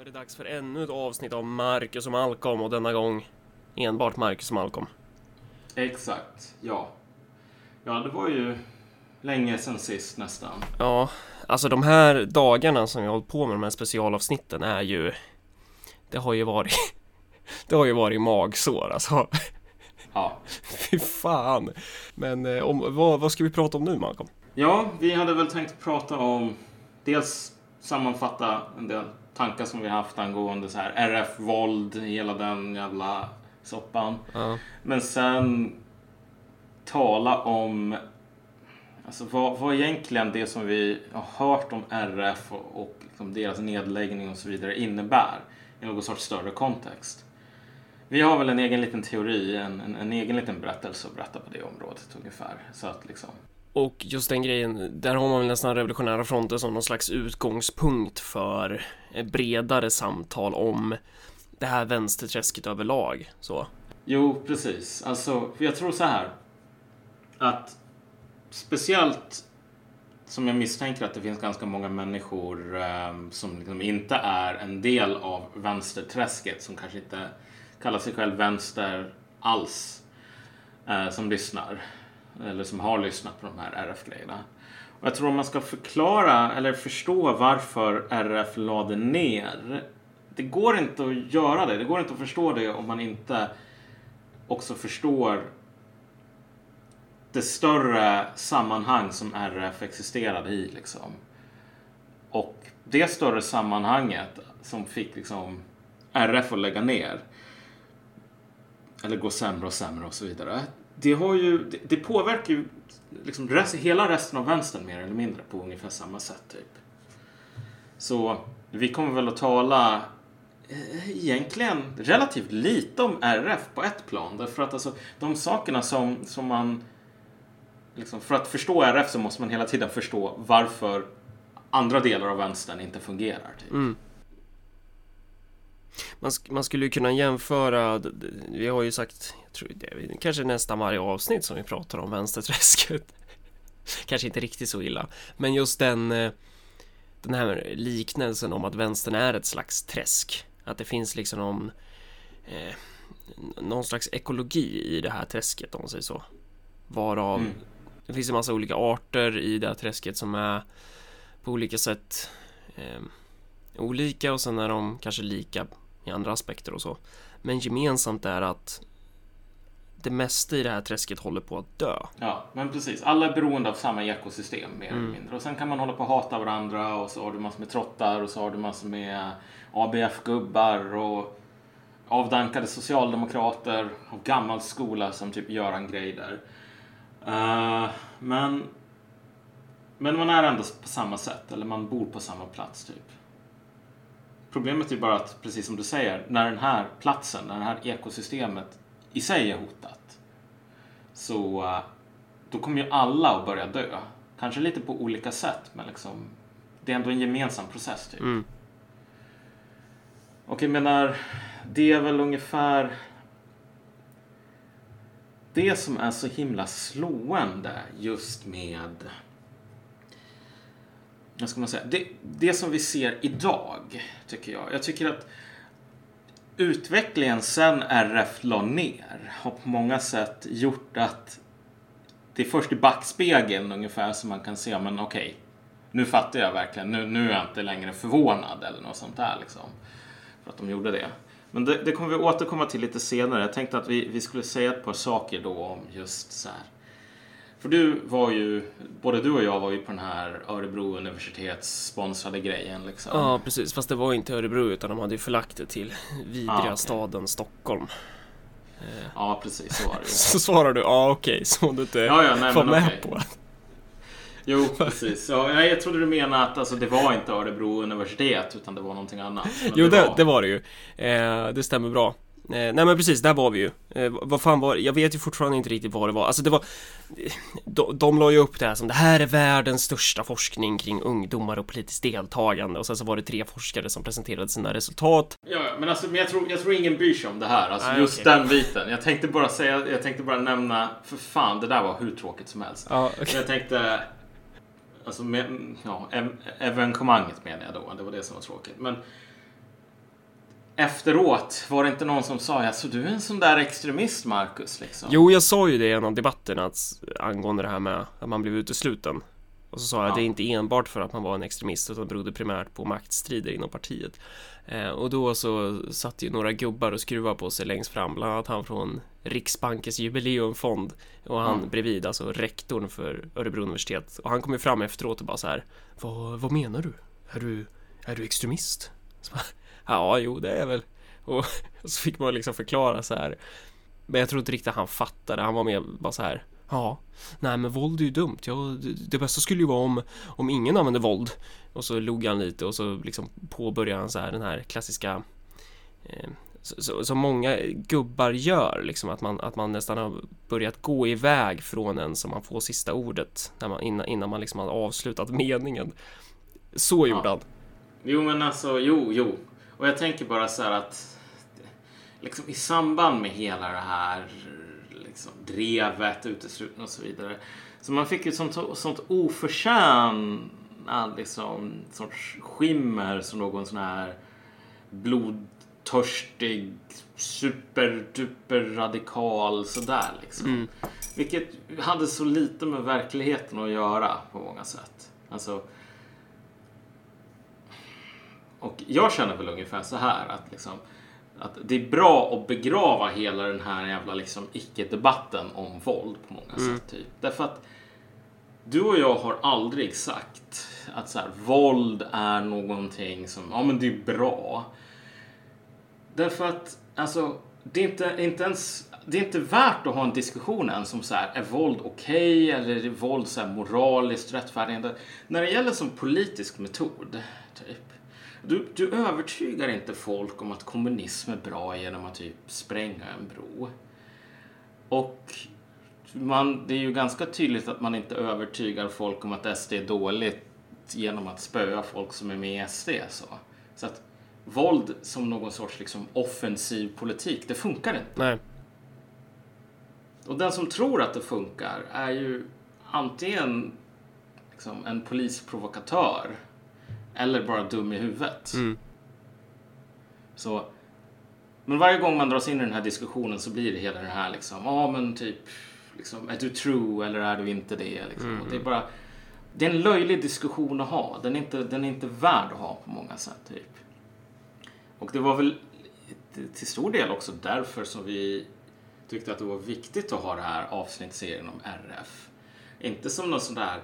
är det dags för ännu ett avsnitt av Marcus och Malcolm och denna gång enbart Marcus och Malcolm. Exakt, ja. Ja, det var ju länge sedan sist nästan. Ja, alltså de här dagarna som vi har hållit på med de här specialavsnitten är ju... Det har ju varit... Det har ju varit magsår alltså. Ja. Fy fan. Men eh, om, vad, vad ska vi prata om nu Malcolm? Ja, vi hade väl tänkt prata om dels sammanfatta en del tankar som vi haft angående så här RF-våld, hela den jävla soppan. Ja. Men sen tala om alltså vad, vad egentligen det som vi har hört om RF och, och liksom deras nedläggning och så vidare innebär i någon sorts större kontext. Vi har väl en egen liten teori, en, en, en egen liten berättelse att berätta på det området ungefär. Så att liksom, och just den grejen, där har man väl nästan revolutionära fronter som någon slags utgångspunkt för bredare samtal om det här vänsterträsket överlag. Så. Jo, precis. Alltså, jag tror så här. Att speciellt som jag misstänker att det finns ganska många människor eh, som liksom inte är en del av vänsterträsket som kanske inte kallar sig själv vänster alls eh, som lyssnar eller som har lyssnat på de här RF-grejerna. Och jag tror om man ska förklara eller förstå varför RF lade ner. Det går inte att göra det. Det går inte att förstå det om man inte också förstår det större sammanhang som RF existerade i. Liksom. Och det större sammanhanget som fick liksom RF att lägga ner eller gå sämre och sämre och så vidare. Det, har ju, det, det påverkar ju liksom rest, hela resten av vänstern mer eller mindre på ungefär samma sätt. Typ. Så vi kommer väl att tala eh, egentligen relativt lite om RF på ett plan. Därför att alltså, de sakerna som, som man... Liksom, för att förstå RF så måste man hela tiden förstå varför andra delar av vänstern inte fungerar. Typ. Mm. Man, sk- man skulle ju kunna jämföra, vi har ju sagt, jag tror det är kanske nästan varje avsnitt som vi pratar om vänsterträsket. kanske inte riktigt så illa, men just den, eh, den här liknelsen om att vänstern är ett slags träsk. Att det finns liksom någon, eh, någon slags ekologi i det här träsket om man säger så. Varav Mm. det finns en massa olika arter i det här träsket som är på olika sätt eh, olika och sen är de kanske lika i andra aspekter och så. Men gemensamt är att det mesta i det här träsket håller på att dö. Ja, men precis. Alla är beroende av samma ekosystem mer Mm. eller mindre. Och sen kan man hålla på och hata varandra och så har du massor med trottar och så har du massor med ABF-gubbar och avdankade socialdemokrater av gammal skola som typ Göran Greider. Uh, men, men man är ändå på samma sätt, eller man bor på samma plats typ. Problemet är bara att, precis som du säger, när den här platsen, när det här ekosystemet i sig är hotat så eh, då kommer ju alla att börja dö. Kanske lite på olika sätt, men liksom det är ändå en gemensam process. Typ. Mm. Och jag menar, det är väl ungefär det som är så himla slående just med vad ska man säga? Det, det som vi ser idag, tycker jag. Jag tycker att utvecklingen sen RF la ner har på många sätt gjort att det är först i backspegeln ungefär som man kan se, men okej, nu fattar jag verkligen, nu, nu är jag inte längre förvånad eller något sånt där liksom. För att de gjorde det. Men det, det kommer vi återkomma till lite senare. Jag tänkte att vi, vi skulle säga ett par saker då om just så här. För du var ju, både du och jag var ju på den här Örebro universitets sponsrade grejen liksom. Ja, precis. Fast det var inte Örebro utan de hade ju förlagt det till vidriga Ah, okej. staden Stockholm. Ja, precis så var det ju. Så svarar du ja okej, som du inte Ja, ja, nej, var men med okej. på. Jo, precis. Ja, jag trodde du menade att alltså, det var inte Örebro universitet utan det var någonting annat. Jo, det, var- det var det ju. Eh, det stämmer bra. Eh, nej men precis, där var vi ju. Eh, vad fan var Jag vet ju fortfarande inte riktigt vad det var. Alltså det var... De, de la ju upp det här som det här är världens största forskning kring ungdomar och politiskt deltagande och sen så var det tre forskare som presenterade sina resultat. Ja, men, alltså, men jag, tror, jag tror ingen bryr sig om det här. Alltså, Nej, just okej. den biten. Jag tänkte bara säga, jag tänkte bara nämna, för fan, det där var hur tråkigt som helst. Ja, Men Jag tänkte, alltså, med, ja, ev- evenemanget menar jag då. Det var det som var tråkigt. Men efteråt var det inte någon som sa alltså du är en sån där extremist Marcus liksom. Jo, jag sa ju det i en av debatterna att, angående det här med att man blev utesluten. Och så sa jag att det är inte enbart för att man var en extremist utan det berodde primärt på maktstrider inom partiet. Eh, och då så satt ju några gubbar och skruvade på sig längst fram, bland annat han från Riksbankens jubileumfond och han mm. bredvid, alltså rektorn för Örebro universitet. Och han kom ju fram efteråt och bara så här, vad, vad menar du? Är du, är du extremist? Så, ja, jo, det är väl. Och så fick man liksom förklara så här. Men jag tror inte riktigt han fattade. Han var mer bara så här. Ja, nej men våld är ju dumt. Ja, det, bästa skulle ju vara om, om ingen använde våld. Och så log han lite och så liksom påbörjade han så här den här klassiska eh, som många gubbar gör, liksom att man, att man nästan har börjat gå iväg från en som man får sista ordet när man, innan, innan man liksom har avslutat meningen. Så gjorde ja. han. Jo, men alltså, jo, jo. Och jag tänker bara så här att liksom i samband med hela det här liksom, drevet, uteslutning och så vidare. Så man fick ju sånt, sånt oförtjänat liksom, sorts skimmer som någon sån här blodtörstig superduper radikal sådär liksom. Mm. Vilket hade så lite med verkligheten att göra på många sätt. Alltså, och jag känner väl ungefär så här att liksom, att det är bra att begrava hela den här jävla liksom icke-debatten om våld på många mm. sätt. Typ. Därför att du och jag har aldrig sagt att så här, våld är någonting som, ja men det är bra. Därför att, alltså, det är inte, inte ens, det är inte värt att ha en diskussion ens om så här, är våld okej okay, eller är våld så här moraliskt rättfärdigande? När det gäller som politisk metod, typ, du, du övertygar inte folk om att kommunism är bra genom att typ spränga en bro. Och man, det är ju ganska tydligt att man inte övertygar folk om att SD är dåligt genom att spöa folk som är med i SD. Så, så att våld som någon sorts liksom, offensiv politik, det funkar inte. Nej. Och den som tror att det funkar är ju antingen liksom, en polisprovokatör eller bara dum i huvudet. Mm. Så, men varje gång man dras in i den här diskussionen så blir det hela det här liksom, ja ah, men typ, liksom, är du true eller är du inte det? Liksom. Mm. Det är bara, det är en löjlig diskussion att ha. Den är inte, den är inte värd att ha på många sätt. Typ. Och det var väl till stor del också därför som vi tyckte att det var viktigt att ha det här avsnittsserien om RF. Inte som någon sån där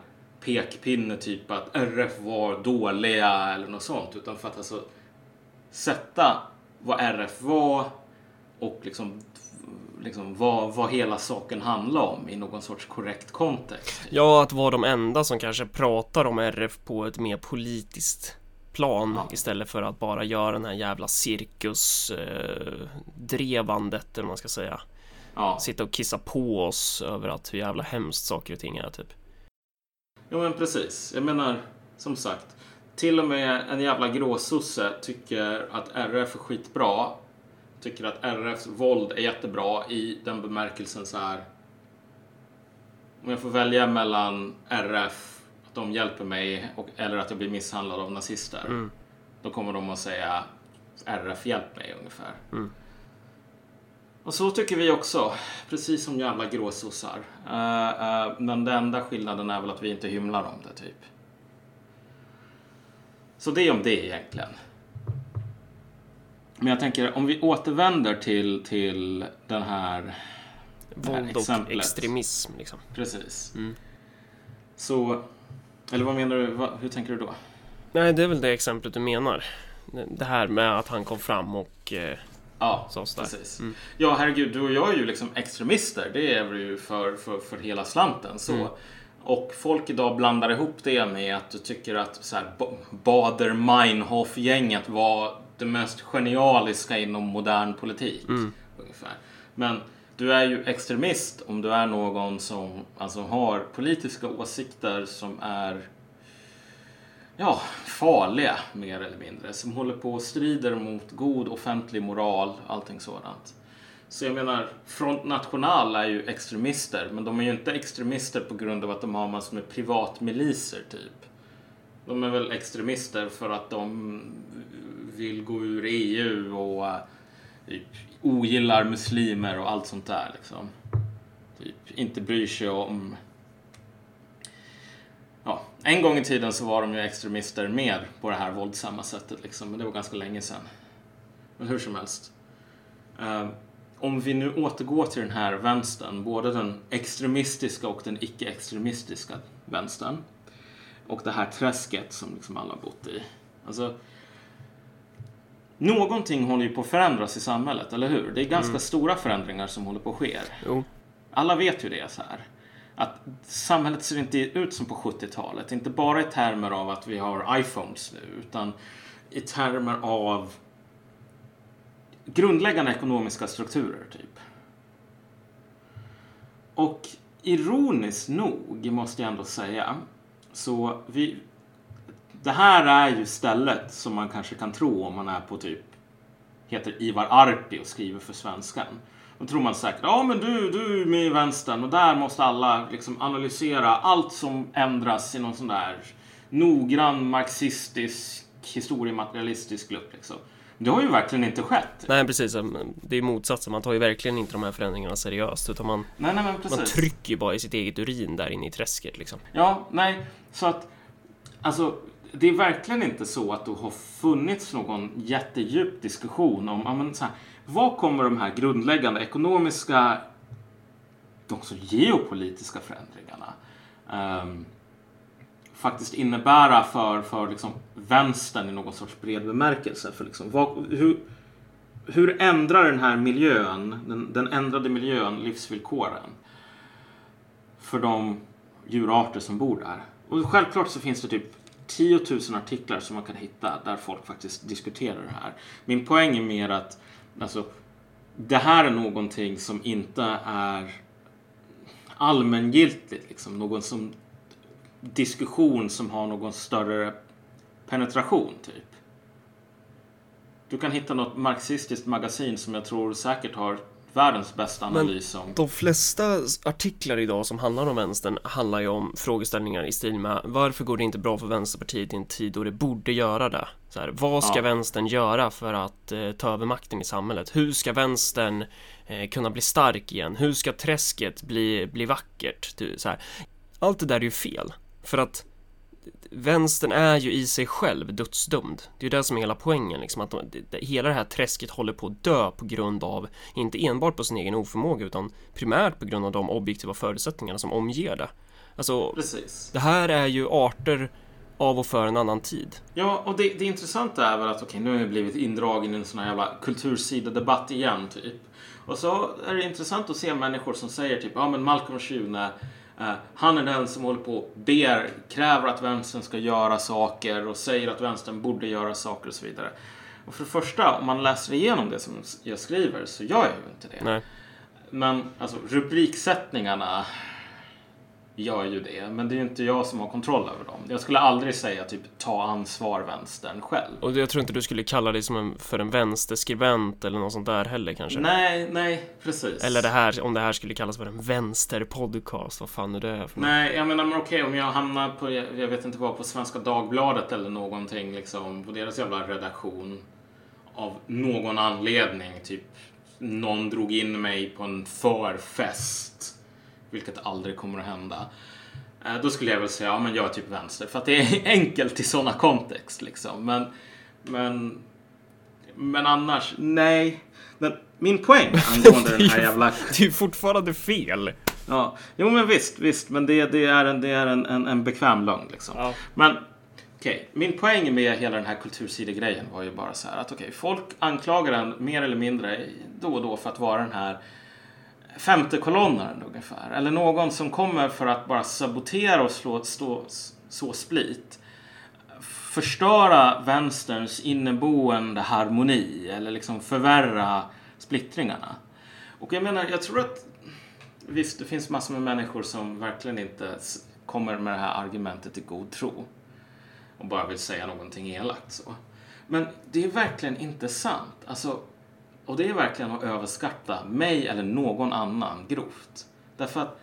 pekpinne typ att RF var dåliga eller något sånt utan för att alltså sätta vad RF var och liksom, liksom vad, vad hela saken handlar om i någon sorts korrekt kontext. Ja, att vara de enda som kanske pratar om RF på ett mer politiskt plan ja. istället för att bara göra den här jävla cirkusdrevandet eh, eller vad man ska säga. Ja. Sitta och kissa på oss över att hur jävla hemskt saker och ting är typ. Jo men precis. Jag menar, som sagt. Till och med en jävla gråsosse tycker att RF är skitbra. Tycker att RFs våld är jättebra i den bemärkelsen så här. Om jag får välja mellan RF, att de hjälper mig, och, eller att jag blir misshandlad av nazister. Mm. Då kommer de att säga RF hjälp mig ungefär. Mm. Och så tycker vi också, precis som jävla gråsossar. Uh, uh, men den enda skillnaden är väl att vi inte hymlar om det, typ. Så det är om det egentligen. Men jag tänker, om vi återvänder till, till den här... Våld och extremism, liksom. Precis. Mm. Så, eller vad menar du? Hur tänker du då? Nej, det är väl det exemplet du menar. Det här med att han kom fram och eh, Ja, precis. Mm. Ja, herregud, du och jag är ju liksom extremister. Det är vi ju för, för, för hela slanten. Så. Mm. Och folk idag blandar ihop det med att du tycker att så här, Bader-Meinhof-gänget var det mest genialiska inom modern politik. Mm. Ungefär. Men du är ju extremist om du är någon som alltså, har politiska åsikter som är ja, farliga mer eller mindre. Som håller på och strider mot god offentlig moral, allting sådant. Så jag menar, Front National är ju extremister, men de är ju inte extremister på grund av att de har massor med privatmiliser typ. De är väl extremister för att de vill gå ur EU och eh, typ, ogillar muslimer och allt sånt där. Liksom. Typ, inte bryr sig om... En gång i tiden så var de ju extremister med på det här våldsamma sättet, liksom, men det var ganska länge sedan. Men hur som helst. Uh, om vi nu återgår till den här vänstern, både den extremistiska och den icke-extremistiska vänstern och det här träsket som liksom alla bott i. Alltså, någonting håller ju på att förändras i samhället, eller hur? Det är ganska mm. stora förändringar som håller på att ske. Jo. Alla vet ju det så här. Att samhället ser inte ut som på 70-talet. Inte bara i termer av att vi har iPhones nu, utan i termer av grundläggande ekonomiska strukturer, typ. Och ironiskt nog, måste jag ändå säga, så vi... Det här är ju stället som man kanske kan tro om man är på typ heter Ivar Arpi och skriver för Svenskan. Då tror man säkert, ja men du, du är med i vänstern och där måste alla liksom analysera allt som ändras i någon sån där noggrann marxistisk historiematerialistisk grupp liksom. Det har ju verkligen inte skett. Nej precis, det är motsatsen. Man tar ju verkligen inte de här förändringarna seriöst utan man, nej, nej, man trycker ju bara i sitt eget urin där inne i träsket liksom. Ja, nej, så att alltså det är verkligen inte så att det har funnits någon jättedjup diskussion om men, så här, vad kommer de här grundläggande ekonomiska, också geopolitiska förändringarna um, faktiskt innebära för, för liksom vänstern i någon sorts bred bemärkelse. För liksom, vad, hur, hur ändrar den här miljön, den, den ändrade miljön, livsvillkoren för de djurarter som bor där? Och självklart så finns det typ 10 000 artiklar som man kan hitta där folk faktiskt diskuterar det här. Min poäng är mer att alltså, det här är någonting som inte är allmängiltigt. Liksom. Någon som diskussion som har någon större penetration, typ. Du kan hitta något marxistiskt magasin som jag tror säkert har världens bästa analys om. De flesta artiklar idag som handlar om vänstern handlar ju om frågeställningar i stil med varför går det inte bra för Vänsterpartiet i en tid då det borde göra det? Så här, vad ska ja. vänstern göra för att eh, ta över makten i samhället? Hur ska vänstern eh, kunna bli stark igen? Hur ska träsket bli, bli vackert? Så här. Allt det där är ju fel. För att vänstern är ju i sig själv dödsdömd. Det är ju det som är hela poängen, liksom att de, hela det här träsket håller på att dö på grund av, inte enbart på sin egen oförmåga, utan primärt på grund av de objektiva förutsättningarna som omger det. Alltså, Precis. det här är ju arter av och för en annan tid. Ja, och det, det intressanta är väl att okej, okay, nu har jag blivit indragen i en sån här jävla kultursidadebatt igen, typ. Och så är det intressant att se människor som säger typ, ja men Malcolm Schune han är den som håller på och ber, kräver att vänstern ska göra saker och säger att vänstern borde göra saker och så vidare. Och för det första, om man läser igenom det som jag skriver så gör jag ju inte det. Nej. Men alltså rubriksättningarna gör ju det, men det är ju inte jag som har kontroll över dem. Jag skulle aldrig säga typ ta ansvar vänstern själv. Och jag tror inte du skulle kalla dig som en, för en vänsterskribent eller något sånt där heller kanske? Nej, nej, precis. Eller det här, om det här skulle kallas för en vänsterpodcast, vad fan är det för Nej, jag menar okej okay, om jag hamnar på, jag vet inte vad, på Svenska Dagbladet eller någonting liksom, på deras jävla redaktion av någon anledning, typ någon drog in mig på en förfest vilket aldrig kommer att hända. Eh, då skulle jag väl säga, ja men jag är typ vänster. För att det är enkelt i sådana kontext liksom. Men, men, men annars, nej. Men min poäng angående den här jävla... Det är ju fortfarande fel. Ja, jo men visst, visst. Men det, det är, en, det är en, en, en bekväm lögn liksom. Ja. Men okej, okay. min poäng med hela den här kultursidegrejen var ju bara så här att okej, okay, folk anklagar den mer eller mindre då och då för att vara den här femte kolonnaren ungefär. Eller någon som kommer för att bara sabotera och slå, stå, så split. Förstöra vänsterns inneboende harmoni eller liksom förvärra splittringarna. Och jag menar, jag tror att visst, det finns massor med människor som verkligen inte kommer med det här argumentet i god tro och bara vill säga någonting elakt så. Men det är verkligen inte sant. Alltså, och det är verkligen att överskatta mig eller någon annan grovt. Därför att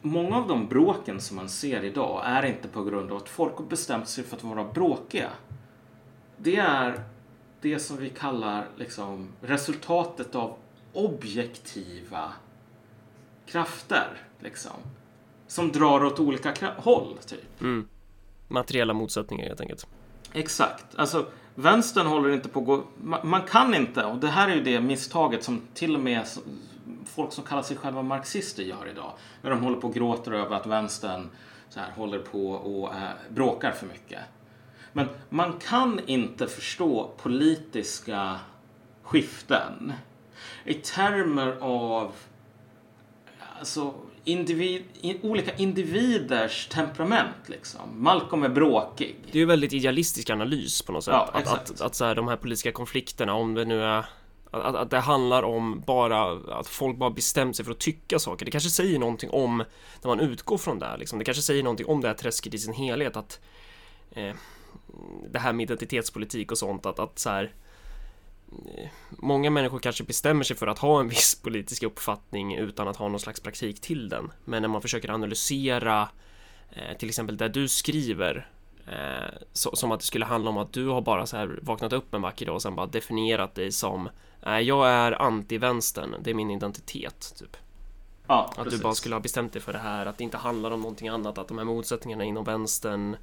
många av de bråken som man ser idag är inte på grund av att folk har bestämt sig för att vara bråkiga. det är det som vi kallar liksom resultatet av objektiva krafter. Liksom, som drar åt olika håll, typ. Mm. Materiella motsättningar helt enkelt. Exakt. Alltså, vänstern håller inte på att gå... Man, man kan inte, och det här är ju det misstaget som till och med folk som kallar sig själva marxister gör idag. När de håller på och gråter över att vänstern så här, håller på och eh, bråkar för mycket. Men man kan inte förstå politiska skiften i termer av alltså, individ, in, olika individers temperament. Liksom. Malcolm är bråkig. Det är ju väldigt idealistisk analys på något sätt. Ja, att att, att så här, de här politiska konflikterna, om det nu är att, att det handlar om bara att folk bara bestämt sig för att tycka saker. Det kanske säger någonting om när man utgår från det. här, Liksom. Det kanske säger någonting om det här träsket i sin helhet. Att eh, det här med identitetspolitik och sånt. Att, att så här, Många människor kanske bestämmer sig för att ha en viss politisk uppfattning utan att ha någon slags praktik till den. Men när man försöker analysera eh, till exempel det du skriver eh, så, som att det skulle handla om att du har bara så här vaknat upp en vacker dag och sen bara definierat dig som Nej, jag är anti-vänstern, det är min identitet, typ. Ja, Att du bara skulle ha bestämt dig för det här, att det inte handlar om någonting annat, att de här motsättningarna inom vänstern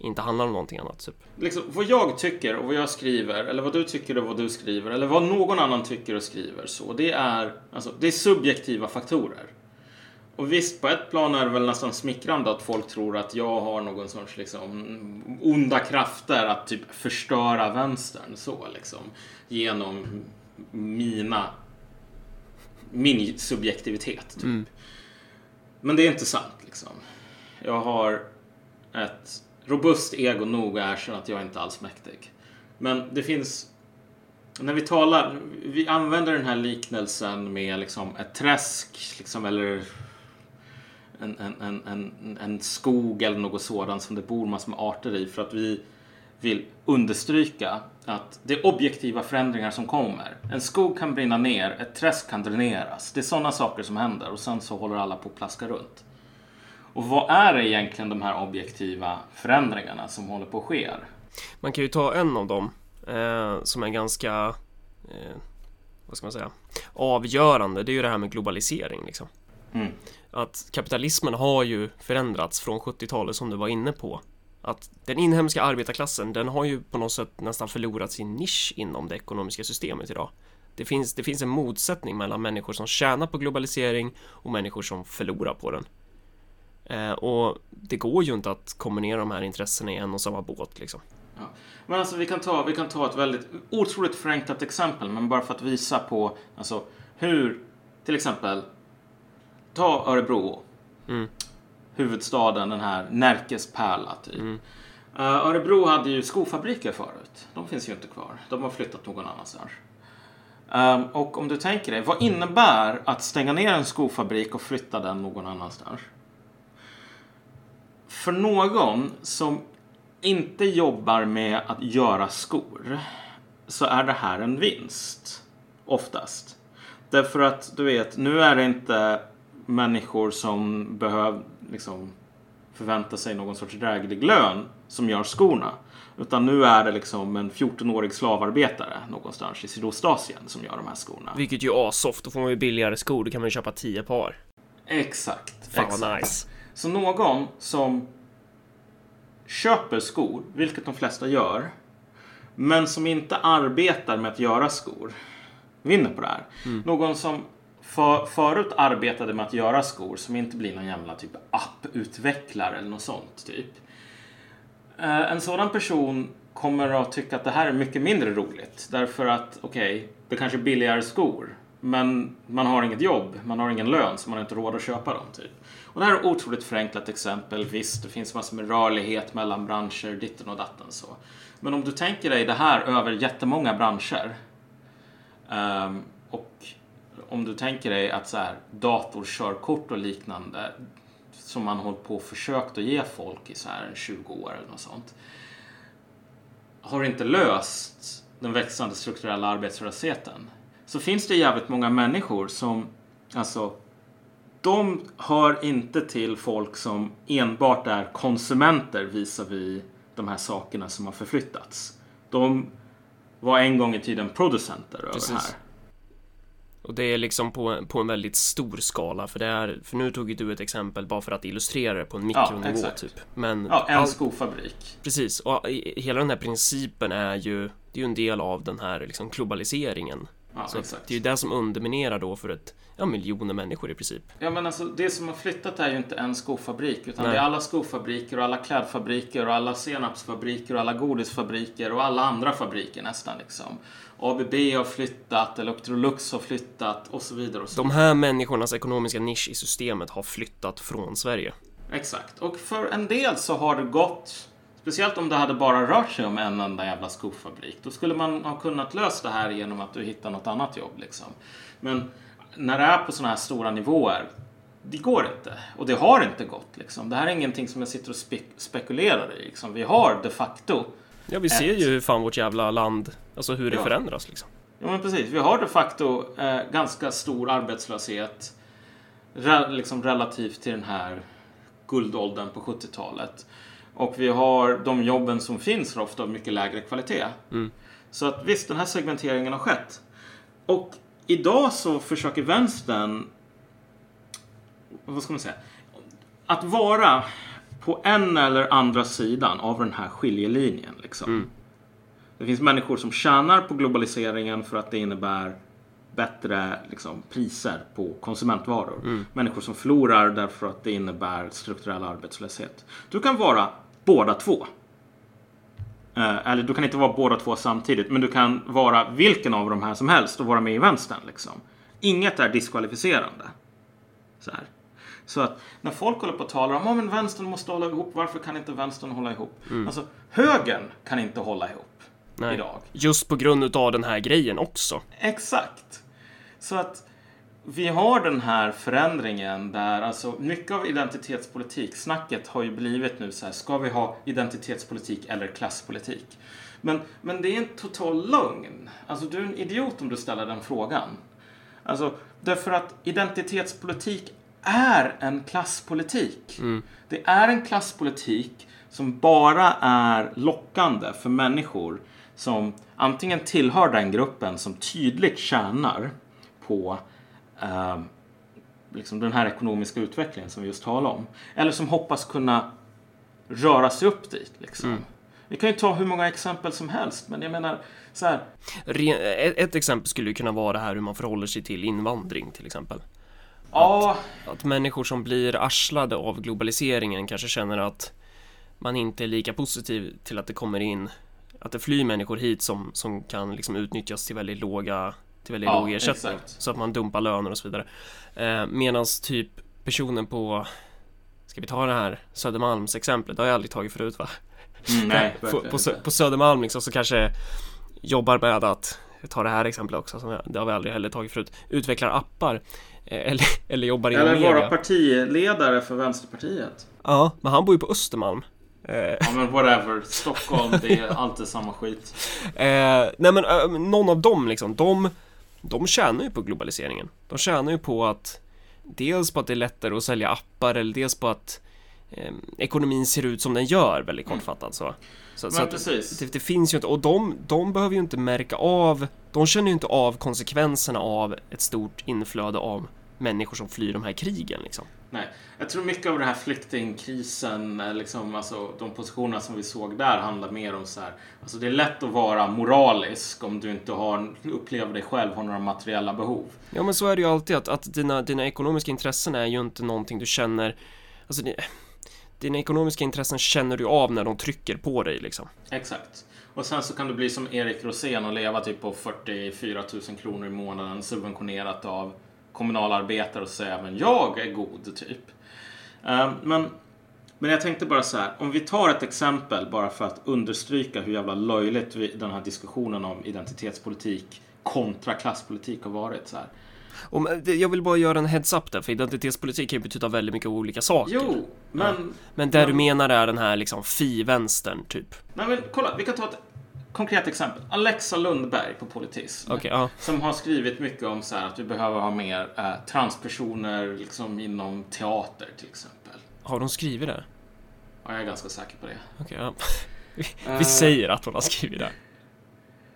inte handlar om någonting annat, typ. liksom, vad jag tycker och vad jag skriver, eller vad du tycker och vad du skriver, eller vad någon annan tycker och skriver, så det är, alltså, det är subjektiva faktorer. Och visst, på ett plan är det väl nästan smickrande att folk tror att jag har någon sorts liksom, onda krafter att typ förstöra vänstern så liksom. Genom mina, min subjektivitet. Typ. Men det är inte sant liksom. Jag har ett robust ego nog att erkänna att jag inte alls mäktig. Men det finns när vi talar, vi använder den här liknelsen med liksom ett träsk liksom, eller en, en, en, en, en skog eller något sådant som det bor massor med arter i för att vi vill understryka att det är objektiva förändringar som kommer. En skog kan brinna ner, ett träsk kan dräneras. Det är sådana saker som händer och sen så håller alla på att plaska runt. Och vad är det egentligen de här objektiva förändringarna som håller på att ske? Man kan ju ta en av dem eh, som är ganska eh, vad ska man säga avgörande. Det är ju det här med globalisering liksom. Mm. Att kapitalismen har ju förändrats från 70-talet som du var inne på. Att den inhemska arbetarklassen, den har ju på något sätt nästan förlorat sin nisch inom det ekonomiska systemet idag. Det finns, det finns en motsättning mellan människor som tjänar på globalisering och människor som förlorar på den. Eh, och det går ju inte att kombinera de här intressena i en och samma båt liksom. Ja. Men alltså vi kan, ta, vi kan ta ett väldigt otroligt förenklat exempel, men bara för att visa på alltså, hur, till exempel, ta Örebro. Mm. Huvudstaden, den här Närkes pärla typ. Mm. Eh, Örebro hade ju skofabriker förut. De finns ju inte kvar. De har flyttat någon annanstans. Um, och om du tänker dig, vad innebär att stänga ner en skofabrik och flytta den någon annanstans? För någon som inte jobbar med att göra skor så är det här en vinst. Oftast. Därför att du vet, nu är det inte människor som behöver liksom förvänta sig någon sorts dräglig lön som gör skorna. Utan nu är det liksom en 14-årig slavarbetare någonstans i Sydostasien som gör de här skorna. Vilket ju är asoft, då får man ju billigare skor, då kan man ju köpa 10 par. Exakt. Fan exakt. vad nice. Så någon som köper skor, vilket de flesta gör, men som inte arbetar med att göra skor, vinner på det här. Någon som för, förut arbetade med att göra skor, som inte blir någon jävla typ apputvecklare eller något sånt, typ. Eh, En sådan person kommer att tycka att det här är mycket mindre roligt. Därför att, okej, det kanske är billigare skor. Men man har inget jobb, man har ingen lön, så man har inte råd att köpa dem. Typ. Och det här är ett otroligt förenklat exempel. Visst, det finns massor med rörlighet mellan branscher, ditten och datten. Så. Men om du tänker dig det här över jättemånga branscher. um, och om du tänker dig att så här, datorkörkort och liknande som man hållit på och försökt att ge folk i så här 20 år eller något sånt. Har inte löst den växande strukturella arbetslösheten. Så finns det jävligt många människor som, alltså, de hör inte till folk som enbart är konsumenter visavi de här sakerna som har förflyttats. de var en gång i tiden producenter över Precis. det här. Och det är liksom på, på en väldigt stor skala för det är, för nu tog ju du ett exempel bara för att illustrera det på en mikronivå exakt. typ. Men Ja, en all- skofabrik. Precis, och hela den här principen är ju, det är ju en del av den här liksom globaliseringen. Ja, Så exakt. det är ju det som underminerar då för ett, ja, miljoner människor i princip. Ja, men alltså, det som har flyttat är ju inte en skofabrik utan Nej. det är alla skofabriker och alla klädfabriker och alla senapsfabriker och alla godisfabriker och alla andra fabriker nästan liksom. ABB har flyttat, Electrolux har flyttat och så vidare. Och så De här människornas ekonomiska nisch i systemet har flyttat från Sverige. Exakt. Och för en del så har det gått, speciellt om det hade bara rört sig om en enda jävla skofabrik, då skulle man ha kunnat lösa det här genom att du hittar något annat jobb liksom. Men när det är på sådana här stora nivåer, det går inte. Och det har inte gått liksom. Det här är ingenting som jag sitter och spe- spekulerar i. Liksom. Vi har de facto, Ja, vi ser Ett. ju hur fan vårt jävla land, alltså hur det Ja. förändras liksom. ja men precis, vi har de facto eh, ganska stor arbetslöshet re- liksom relativt till den här guldåldern på 70-talet. Och vi har de jobben som finns har ofta av mycket lägre kvalitet. Mm. Så att visst, den här segmenteringen har skett. Och idag så försöker vänstern, vad ska man säga, att vara på en eller andra sidan av den här skiljelinjen. Liksom. Mm. Det finns människor som tjänar på globaliseringen för att det innebär bättre liksom, priser på konsumentvaror. Människor som förlorar därför att det innebär strukturell arbetslöshet. Du kan vara båda två. Eh, eller du kan inte vara båda två samtidigt, men du kan vara vilken av de här som helst och vara med i vänstern. Liksom. Inget är diskvalificerande. Så, här. så att när folk håller på och talar om att vänstern måste hålla ihop, varför kan inte vänstern hålla ihop? Alltså, högern kan inte hålla ihop Nej. idag. Just på grund utav den här grejen också. Exakt. Så att vi har den här förändringen där alltså mycket av identitetspolitik, snacket har ju blivit nu så här, ska vi ha identitetspolitik eller klasspolitik? Men, men det är en total lögn. Alltså du är en idiot om du ställer den frågan. Alltså, därför att identitetspolitik är en klasspolitik. Det är en klasspolitik som bara är lockande för människor som antingen tillhör den gruppen som tydligt tjänar på eh, liksom den här ekonomiska utvecklingen som vi just talade om. Eller som hoppas kunna röra sig upp dit. Liksom. Vi kan ju ta hur många exempel som helst, men jag menar så här. Ett, exempel skulle ju kunna vara det här hur man förhåller sig till invandring till exempel. Ja, Att människor som blir arslade av globaliseringen kanske känner att man inte är lika positiv till att det kommer in att det flyr människor hit som, som kan liksom utnyttjas till väldigt låga till väldigt Ja, låg ersättning exakt. så att man dumpar löner och så vidare. Eh, Medan typ personen på Ska vi ta det här Södermalms exemplet? Det har jag aldrig tagit förut va? mm, nej. på, på, på Södermalm liksom så kanske jobbar med att jag tar det här exemplet också, som jag, det har vi aldrig heller tagit förut. Utvecklar appar eh, eller, eller jobbar inom Eller vara media. partiledare för Vänsterpartiet. Ja, men han bor ju på Östermalm. Eh, Ja men whatever. Stockholm, det är alltid samma skit. eh, nej men eh, någon av dem liksom, de, de tjänar ju på globaliseringen. De tjänar ju på att dels på att det är lättare att sälja appar eller dels på att eh, ekonomin ser ut som den gör väldigt kortfattat så. Så, så att det, det finns ju inte, och de, de behöver ju inte märka av, de känner ju inte av konsekvenserna av ett stort inflöde av människor som flyr de här krigen liksom. Nej, jag tror mycket av den här flyktingkrisen, eh, liksom, alltså, de positionerna som vi såg där handlar mer om så här, alltså det är lätt att vara moralisk om du inte har, upplever dig själv har några materiella behov. Ja men så är det ju alltid att, att dina, dina ekonomiska intressen är ju inte någonting du känner Alltså det, dina ekonomiska intressen känner du av när de trycker på dig liksom Exakt. Och sen så kan du bli som Erik Rosén och leva typ på 44 000 kronor i månaden subventionerat av kommunalarbetare och säga men jag är god typ. Eh, Men, men jag tänkte bara så här, om vi tar ett exempel bara för att understryka hur jävla löjligt vi, den här diskussionen om identitetspolitik kontra klasspolitik har varit. Så här. men det- Jag vill bara göra en heads-up där för identitetspolitik kan ju betyda väldigt mycket olika saker Jo, men, Men det du men- menar är den här liksom fi-vänstern typ nej, men kolla, vi kan ta ett konkret exempel. Alexa Lundberg på Politism. Okej, ja Som har skrivit mycket om så här att vi behöver ha mer eh, transpersoner liksom inom teater till exempel. Har de skrivit det? Ja, jag är ganska säker på det. Ja Eh, Vi säger att hon har skrivit det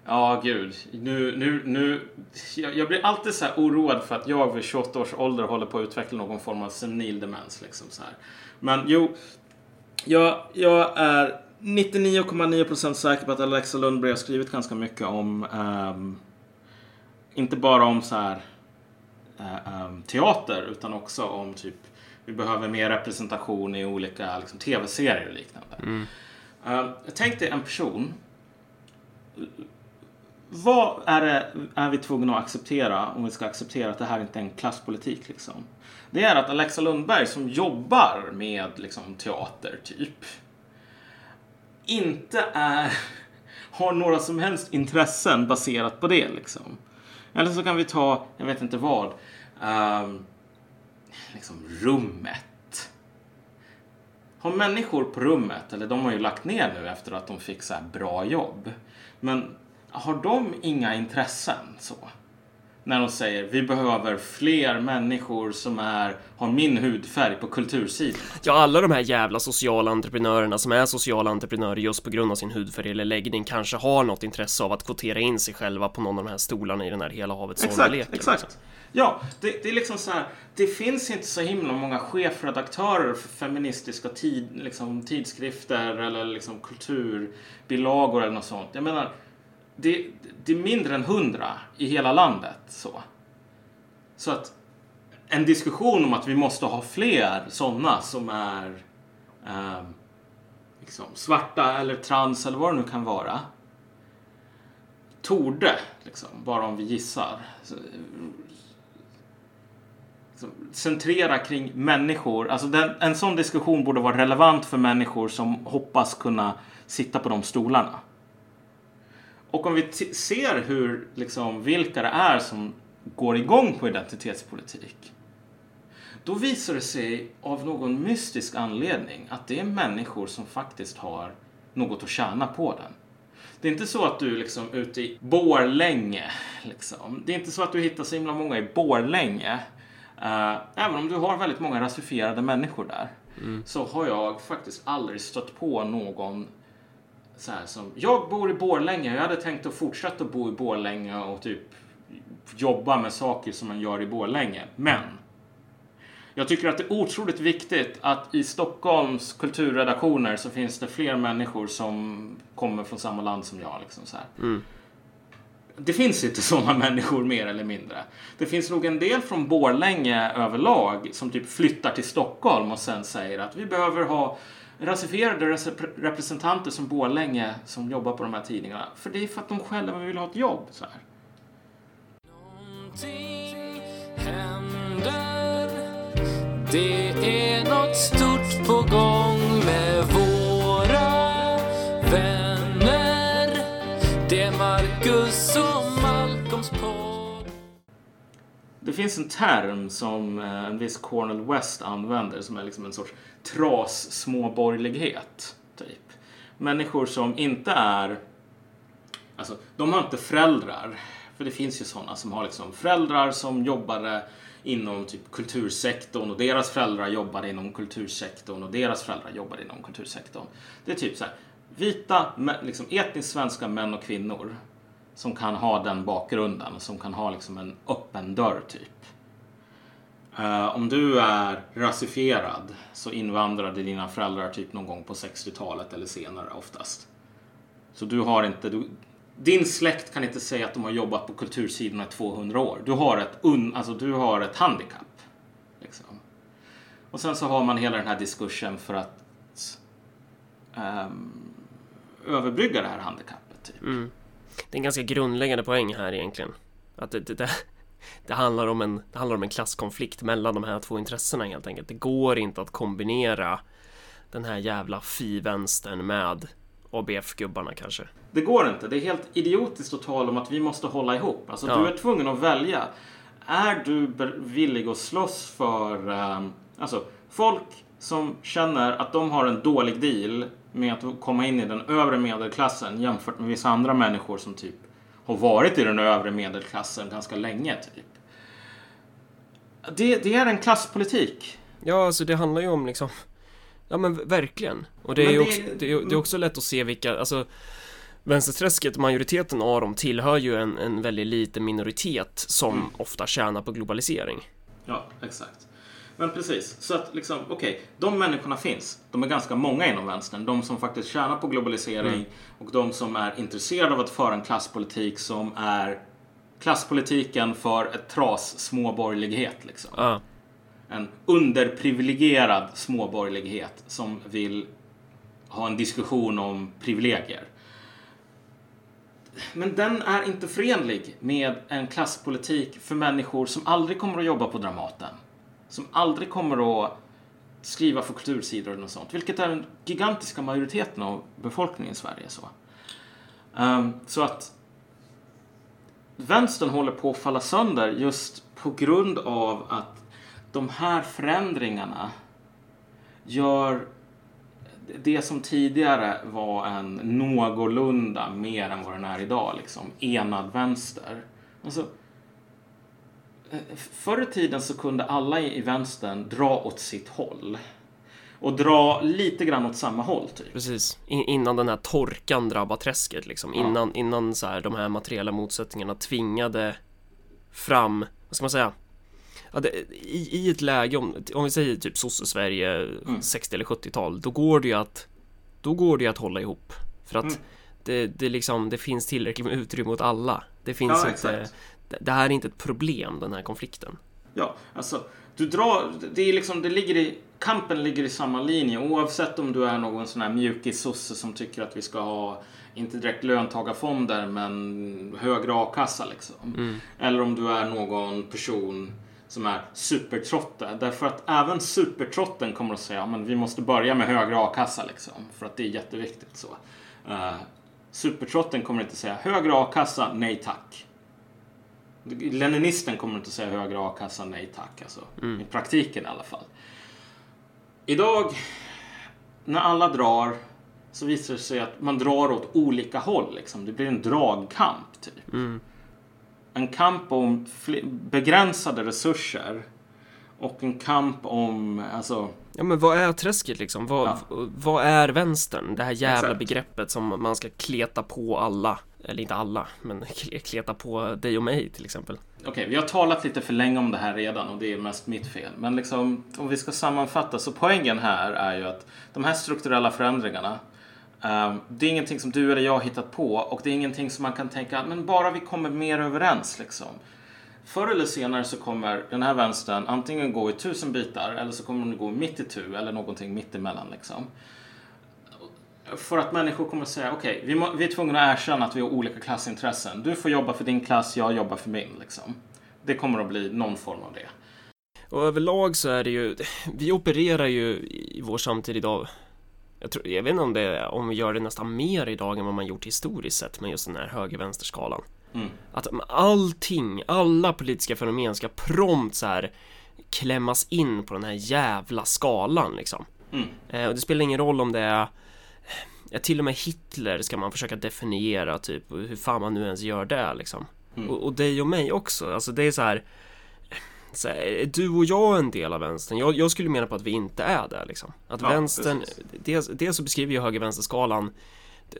Ja, gud. Nu, nu, nu. Jag, jag, blir alltid så här oroad för att jag vid 28 års ålder håller på att utveckla någon form av senil demens. Liksom så här. Men jo, jag, jag är 99,9% säker på att Alexa Lundberg har skrivit ganska mycket om, um, inte bara om så här uh, um, teater, utan också om typ vi behöver mer representation i olika liksom, tv-serier och liknande. Mm. Uh, tänk dig en person vad är, det, är vi tvungna att acceptera om vi ska acceptera att det här inte är en klasspolitik? Liksom? Det är att Alexa Lundberg som jobbar med liksom, teater, typ, inte är, har några som helst intressen baserat på det. Liksom. Eller så kan vi ta, jag vet inte vad, um, liksom rummet. Har människor på rummet, eller de har ju lagt ner nu efter att de fick så bra jobb. Men har de inga intressen så? När de säger vi behöver fler människor som är, har min hudfärg på kultursidan. Ja, alla de här jävla sociala entreprenörerna som är sociala entreprenörer just på grund av sin hudfärg eller läggning kanske har något intresse av att kvotera in sig själva på någon av de här stolarna i den här hela havet Exakt, exakt. Liksom. Ja, det, det, är liksom så här. Det finns inte så himla många chefredaktörer för feministiska tid, liksom, tidskrifter eller liksom kulturbilagor eller något sånt. Jag menar, det, det är mindre än hundra i hela landet. Så. så att en diskussion om att vi måste ha fler sådana som är eh, liksom svarta eller trans eller vad det nu kan vara. Torde, liksom, bara om vi gissar, liksom, centrera kring människor. Alltså den, en sån diskussion borde vara relevant för människor som hoppas kunna sitta på de stolarna. Och om vi ser hur, liksom, vilka det är som går igång på identitetspolitik. Då visar det sig av någon mystisk anledning att det är människor som faktiskt har något att tjäna på den. Det är inte så att du liksom ute i Borlänge, liksom. det är inte så att du hittar så himla många i Borlänge. Uh, även om du har väldigt många rasifierade människor där. Mm. Så har jag faktiskt aldrig stött på någon så här som, jag bor i Borlänge, jag hade tänkt att fortsätta bo i Borlänge och typ jobba med saker som man gör i Borlänge. Men jag tycker att det är otroligt viktigt att i Stockholms kulturredaktioner så finns det fler människor som kommer från samma land som jag. Liksom så mm. Det finns inte sådana människor mer eller mindre. Det finns nog en del från Borlänge överlag som typ flyttar till Stockholm och sen säger att vi behöver ha rasifierade representanter som Borlänge som jobbar på de här tidningarna. För det är för att de själva vill ha ett jobb. Så här. Någonting händer Det är något stort på gång med våra vänner Det är Marcus och det finns en term som eh, en viss Cornel West använder som är liksom en sorts tras småborgerlighet. Typ. Människor som inte är... Alltså, de har inte föräldrar. För det finns ju sådana som har liksom föräldrar som jobbade inom typ kultursektorn och deras föräldrar jobbade inom kultursektorn och deras föräldrar jobbade inom kultursektorn. Det är typ så här, vita, liksom etniskt svenska män och kvinnor som kan ha den bakgrunden, som kan ha liksom en öppen dörr typ. Uh, om du är rasifierad så invandrade dina föräldrar typ någon gång på 60-talet eller senare oftast. Så du har inte, du, din släkt kan inte säga att de har jobbat på kultursidorna i 200 år. Du har ett, un, alltså du har ett handikapp. Liksom. Och sen så har man hela den här diskursen för att um, överbrygga det här handikappet. Typ. Mm. Det är en ganska grundläggande poäng här egentligen. Att det, det, det handlar, om en, det handlar om en klasskonflikt mellan de här två intressena helt enkelt. Det går inte att kombinera den här jävla fi-vänstern med ABF-gubbarna kanske. Det går inte. Det är helt idiotiskt att tala om att vi måste hålla ihop. Alltså ja. du är tvungen att välja. Är du villig att slåss för um, alltså, folk som känner att de har en dålig deal med att komma in i den övre medelklassen jämfört med vissa andra människor som typ har varit i den övre medelklassen ganska länge. Typ. Det, det är en klasspolitik. Ja, alltså det handlar ju om liksom Ja men verkligen. Och det är ju också, det är, det är också lätt att se vilka, alltså vänsterträsket, majoriteten av dem tillhör ju en, en väldigt liten minoritet som Mm. ofta tjänar på globalisering. Ja, exakt. Men precis, så att liksom, okej, de människorna finns. De är ganska många inom vänstern. De som faktiskt tjänar på globalisering Mm. och de som är intresserade av att föra en klasspolitik som är klasspolitiken för ett tras småborgerlighet liksom. Ja, En underprivilegierad småborgerlighet som vill ha en diskussion om privilegier. Men den är inte förenlig med en klasspolitik för människor som aldrig kommer att jobba på Dramaten. Som aldrig kommer att skriva för kultursidor eller något sånt. Vilket är den gigantiska majoriteten av befolkningen i Sverige. Så, um, så att vänstern håller på att falla sönder just på grund av att de här förändringarna gör det som tidigare var en någorlunda mer än vad den är idag, liksom enad vänster. Alltså, förr i tiden så kunde alla i vänstern dra åt sitt håll. Och dra lite grann åt samma håll, typ. precis. In, innan den här torkan drabbar träsket liksom. Ja. Innan, innan så här, de här materiella motsättningarna tvingade fram, vad ska man säga? Ja, det, i, I ett läge, om, om vi säger typ sosse-Sverige, Mm. 60 eller 70-tal, då går det ju att Då går det ju att hålla ihop. För att Mm. det, det, liksom, det finns tillräckligt med utrymme åt alla. Det finns Ja, inte exakt. det, här är inte ett problem, den här konflikten. Ja, alltså du drar, det är liksom, det ligger i, kampen ligger i samma linje oavsett om du är någon sån här mjukis-sosse som tycker att vi ska ha, inte direkt löntagarfonder men högre a-kassa liksom. Mm. Eller om du är någon person som är supertrotte. Därför att även supertrotten kommer att säga att vi måste börja med högre a-kassa liksom. För att det är jätteviktigt så. Uh, supertrotten kommer inte säga högre a-kassa, nej tack. Leninisten kommer inte säga högre a-kassa, nej tack. Alltså, Mm. I praktiken i alla fall. Idag, när alla drar, så visar det sig att man drar åt olika håll. Liksom. Det blir en dragkamp, typ. Mm. En kamp om begränsade resurser och en kamp om, alltså, Ja men vad är träsket liksom? Vad, Ja. vad är vänstern? Det här jävla Exakt. begreppet som man ska kleta på alla. Eller inte alla, men kle- kleta på dig och mig till exempel. Okej, vi har talat lite för länge om det här redan och det är mest mitt fel. Men liksom, om vi ska sammanfatta så poängen här är ju att de här strukturella förändringarna ehm, det är ingenting som du eller jag har hittat på och det är ingenting som man kan tänka men bara vi kommer mer överens liksom. Förr eller senare så kommer den här vänstern antingen gå i tusen bitar eller så kommer den gå mitt i tu eller någonting mitt emellan liksom. För att människor kommer att säga okej, vi, må- vi är tvungna att erkänna att vi har olika klassintressen. Du får jobba för din klass, jag jobbar för min liksom. Det kommer att bli någon form av det. Och överlag så är det ju, vi opererar ju i vår samtid idag jag, tror, jag vet inte om, det, om vi gör det nästan mer idag än vad man gjort historiskt sett med just den här höger-vänster-skalan. Mm. Att allting, alla politiska fenomen ska prompt så här klämmas in på den här jävla skalan liksom. Mm. Eh, och det spelar ingen roll om det är Ja, till och med Hitler ska man försöka definiera typ hur fan man nu ens gör det liksom. Mm. Och, och dig och mig också, alltså det är så här, så här är du och jag en del av vänstern? Jag, jag skulle mena på att vi inte är det liksom. Att Ja, vänstern, dels, dels så beskriver ju höger-vänster-skalan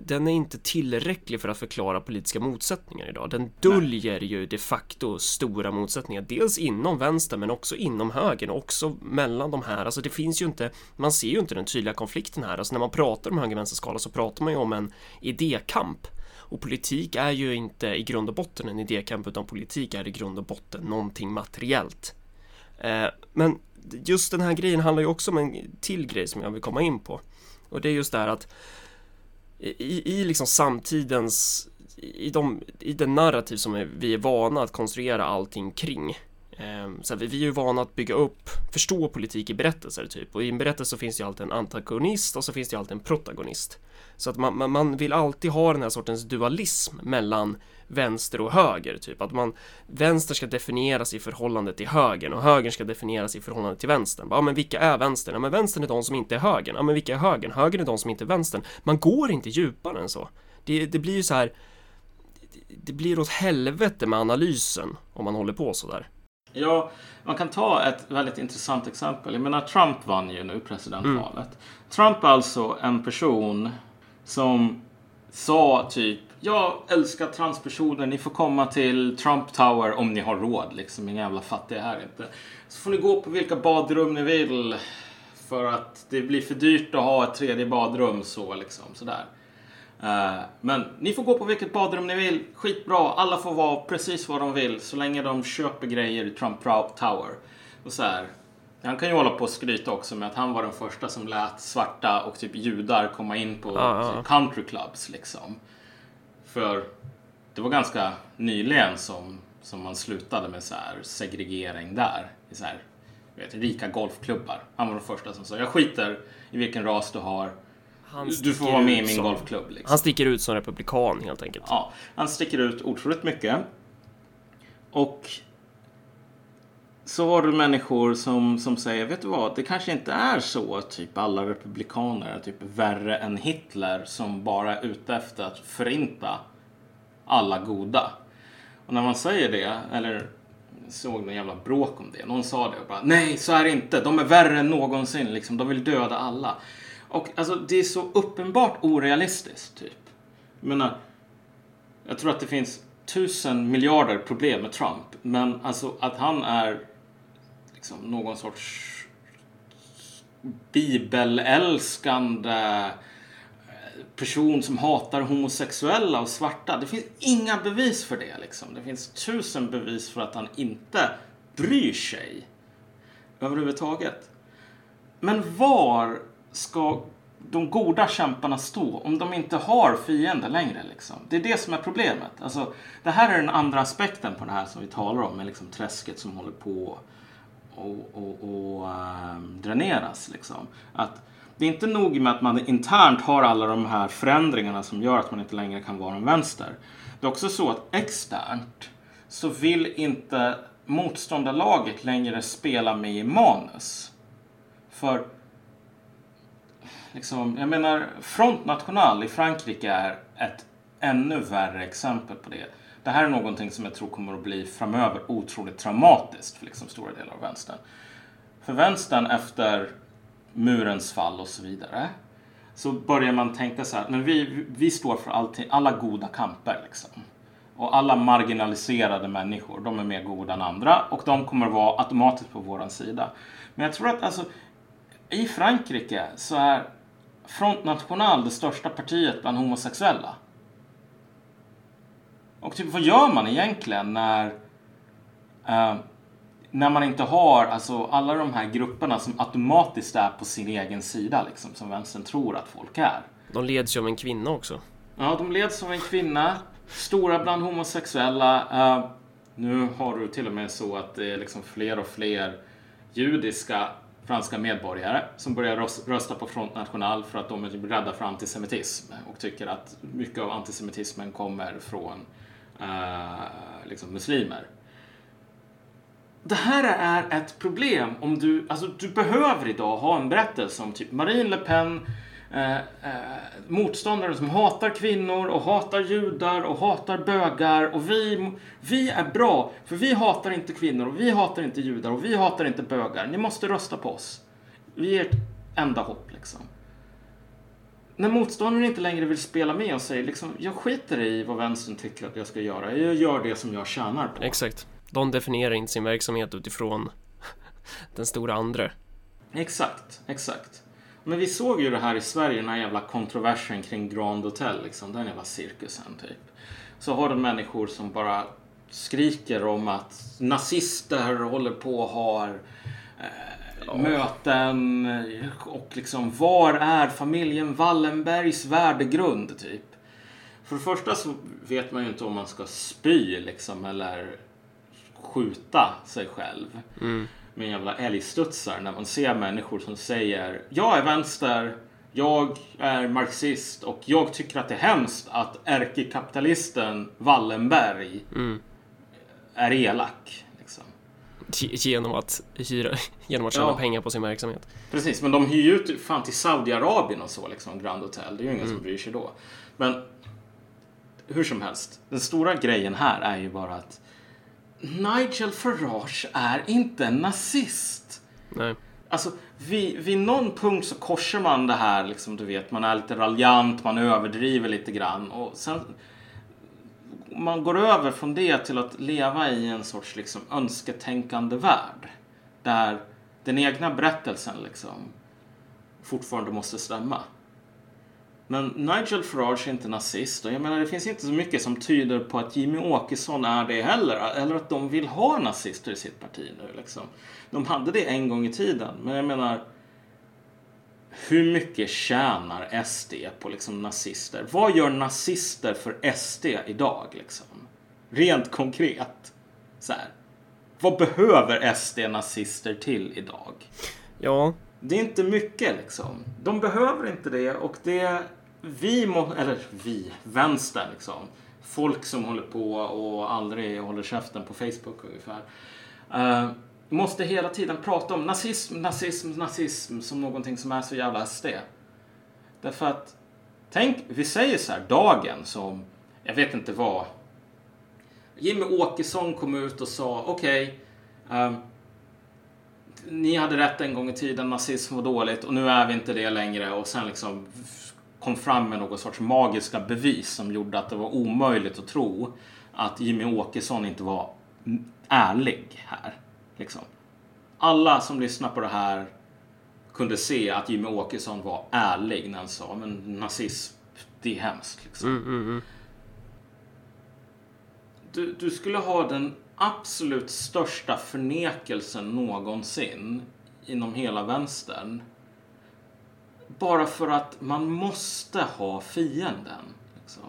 den är inte tillräcklig för att förklara politiska motsättningar idag. Den döljer ju de facto stora motsättningar. Dels inom vänster men också inom högern och också mellan de här. Alltså det finns ju inte, man ser ju inte den tydliga konflikten här. Alltså när man pratar om höger-vänster-skala så pratar man ju om en idékamp. Och politik är ju inte i grund och botten en idékamp utan politik är i grund och botten någonting materiellt. Eh, men just den här grejen handlar ju också om en till grej som jag vill komma in på. Och det är just det här att i, i liksom samtidens, i, de, i den narrativ som vi är vana att konstruera allting kring. Ehm, så vi, vi är ju vana att bygga upp, förstå politik i berättelser typ. Och i en berättelse så finns det ju alltid en antagonist och så finns det ju alltid en protagonist. Så att man, man, vill alltid ha den här sortens dualism mellan vänster och höger, typ att man vänster ska definieras i förhållande till högern och högern ska definieras i förhållande till vänstern. Ja, men vilka är vänstern? Ja, men vänstern är de som inte är högern. Ja, men vilka är högern? Högern är de som inte är vänstern. Man går inte djupare än så. Det, det blir ju så här. det- Det blir åt helvete med analysen om man håller på så där. Ja, man kan ta ett väldigt intressant exempel. Jag menar, Trump vann ju nu presidentvalet. Trump är alltså en person som sa typ jag älskar transpersoner, ni får komma till Trump Tower om ni har råd. Liksom, inga jävla fattiga här inte. Så får ni gå på vilka badrum ni vill. För att det blir för dyrt att ha ett tredje badrum så liksom sådär. Uh, men ni får gå på vilket badrum ni vill. Skitbra. Alla får vara precis vad de vill så länge de köper grejer i Trump Tower. Och så här. Han kan ju hålla på och skryta också med att han var den första som lät svarta och typ judar komma in på Ja, ja. typ country clubs liksom. För det var ganska nyligen som, som man slutade med så här segregering där. I så här, vet, rika golfklubbar. Han var den första som sa jag skiter i vilken ras du har. Han Du får vara med i min som- golfklubb. Liksom. Han sticker ut som republikan helt enkelt. Ja, han sticker ut otroligt mycket. Och så har du människor som, som säger, vet du vad, det kanske inte är så att typ alla republikaner är typ värre än Hitler som bara är ute efter att förinta alla goda. Och när man säger det, eller såg någon jävla bråk om det. Någon sa det och bara nej, så är det inte. De är värre än någonsin liksom. De vill döda alla. Och alltså det är så uppenbart orealistiskt typ. Jag menar, jag tror att det finns tusen miljarder problem med Trump. Men alltså att han är liksom någon sorts bibelälskande eh, person som hatar homosexuella och svarta. Det finns inga bevis för det. Liksom. Det finns tusen bevis för att han inte bryr sig överhuvudtaget. Men var ska de goda kämparna stå om de inte har fiender längre? Liksom? Det är det som är problemet. Alltså, det här är den andra aspekten på det här som vi talar om med liksom träsket som håller på och, och, och ehm, dräneras. Liksom. Att det är inte nog med att man internt har alla de här förändringarna som gör att man inte längre kan vara en vänster. Det är också så att externt så vill inte motståndarlaget längre spela med i manus. För liksom, jag menar, Front National i Frankrike är ett ännu värre exempel på det. Det här är någonting som jag tror kommer att bli framöver otroligt traumatiskt för liksom stora delar av vänstern. För vänstern efter murens fall och så vidare så börjar man tänka så här, men vi, vi står för allting, alla goda kamper liksom. Och alla marginaliserade människor, de är mer goda än andra och de kommer vara automatiskt på våran sida. Men jag tror att alltså i Frankrike så är Front National det största partiet bland homosexuella. Och typ vad gör man egentligen när eh, när man inte har alltså, alla de här grupperna som automatiskt är på sin egen sida liksom, som vänstern tror att folk är. De leds ju av en kvinna också. Ja, de leds av en kvinna, stora bland homosexuella. Eh, nu har du till och med så att det är liksom fler och fler judiska franska medborgare som börjar rösta på Front National för att de är typ rädda för antisemitism och tycker att mycket av antisemitismen kommer från eh, liksom muslimer. Det här är ett problem om du, alltså du behöver idag ha en berättelse om typ Marine Le Pen, eh, eh, motståndare som hatar kvinnor och hatar judar och hatar bögar och vi, vi är bra för vi hatar inte kvinnor och vi hatar inte judar och vi hatar inte bögar. Ni måste rösta på oss. Vi är ert enda hopp liksom. När motståndaren inte längre vill spela med och säger liksom, jag skiter i vad vänstern tycker att jag ska göra. Jag gör det som jag tjänar på. Exakt. De definierar inte sin verksamhet utifrån den stora andra. Exakt, exakt. Men vi såg ju det här i Sverige, den här jävla kontroversen kring Grand Hotel, liksom, den jävla cirkusen typ. Så har du människor som bara skriker om att nazister håller på och har eh, möten och liksom var är familjen Wallenbergs värdegrund typ. För det första så vet man ju inte om man ska spy liksom eller skjuta sig själv med jävla älgstudsar när man ser människor som säger jag är vänster, jag är marxist och jag tycker att det är hemskt att ärkekapitalisten Wallenberg är elak. Liksom. Ge- Genom att hyra, genom att tjäna Ja. pengar på sin verksamhet. Precis, men de hyr ju ut fan till Saudiarabien och så, liksom, Grand Hotel. Det är ju ingen som bryr sig då. Men hur som helst, den stora grejen här är ju bara att Nigel Farage är inte en nazist. Nej. Alltså, vid, vid någon punkt så korsar man det här, liksom, du vet, man är lite raljant, man överdriver lite grann. Och sen man går över från det till att leva i en sorts liksom, önsketänkande värld. Där den egna berättelsen liksom, fortfarande måste stämma. Men Nigel Farage är inte nazist och jag menar det finns inte så mycket som tyder på att Jimmy Åkesson är det heller. Eller att de vill ha nazister i sitt parti nu liksom. De hade det en gång i tiden men jag menar hur mycket tjänar SD på liksom nazister? Vad gör nazister för SD idag liksom? Rent konkret. Så här. Vad behöver SD nazister till idag? Ja. Det är inte mycket liksom. De behöver inte det och det vi må, eller vi, vänstern liksom. Folk som håller på och aldrig håller käften på Facebook ungefär. Uh, måste hela tiden prata om nazism, nazism, nazism som någonting som är så jävla SD. Därför att, tänk, vi säger så här, dagen som, jag vet inte vad, Jimmy Åkesson kom ut och sa okej, okay, um, ni hade rätt en gång i tiden, nazism var dåligt och nu är vi inte det längre och sen liksom kom fram med någon sorts magiska bevis som gjorde att det var omöjligt att tro att Jimmy Åkesson inte var ärlig här. Liksom. Alla som lyssnar på det här kunde se att Jimmy Åkesson var ärlig när han sa men nazism, det är hemskt. Liksom. Mm, mm, mm. Du, du skulle ha den absolut största förnekelsen någonsin inom hela vänstern. Bara för att man måste ha fienden. Liksom.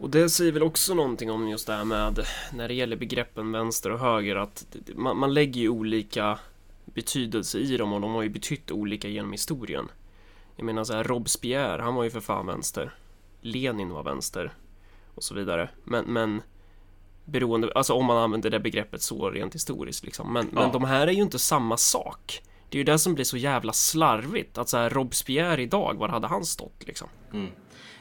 Och det säger väl också någonting om just det här med när det gäller begreppen vänster och höger att man, man lägger ju olika betydelse i dem och de har ju betytt olika genom historien. Jag menar så här, Robespierre, han var ju för fan vänster. Lenin var vänster och så vidare. Men, men beroende, alltså om man använder det begreppet så rent historiskt liksom. Men, ja. men de här är ju inte samma sak. Det är ju det som blir så jävla slarvigt. Att så här, Robespierre idag, var hade han stått liksom? Mm.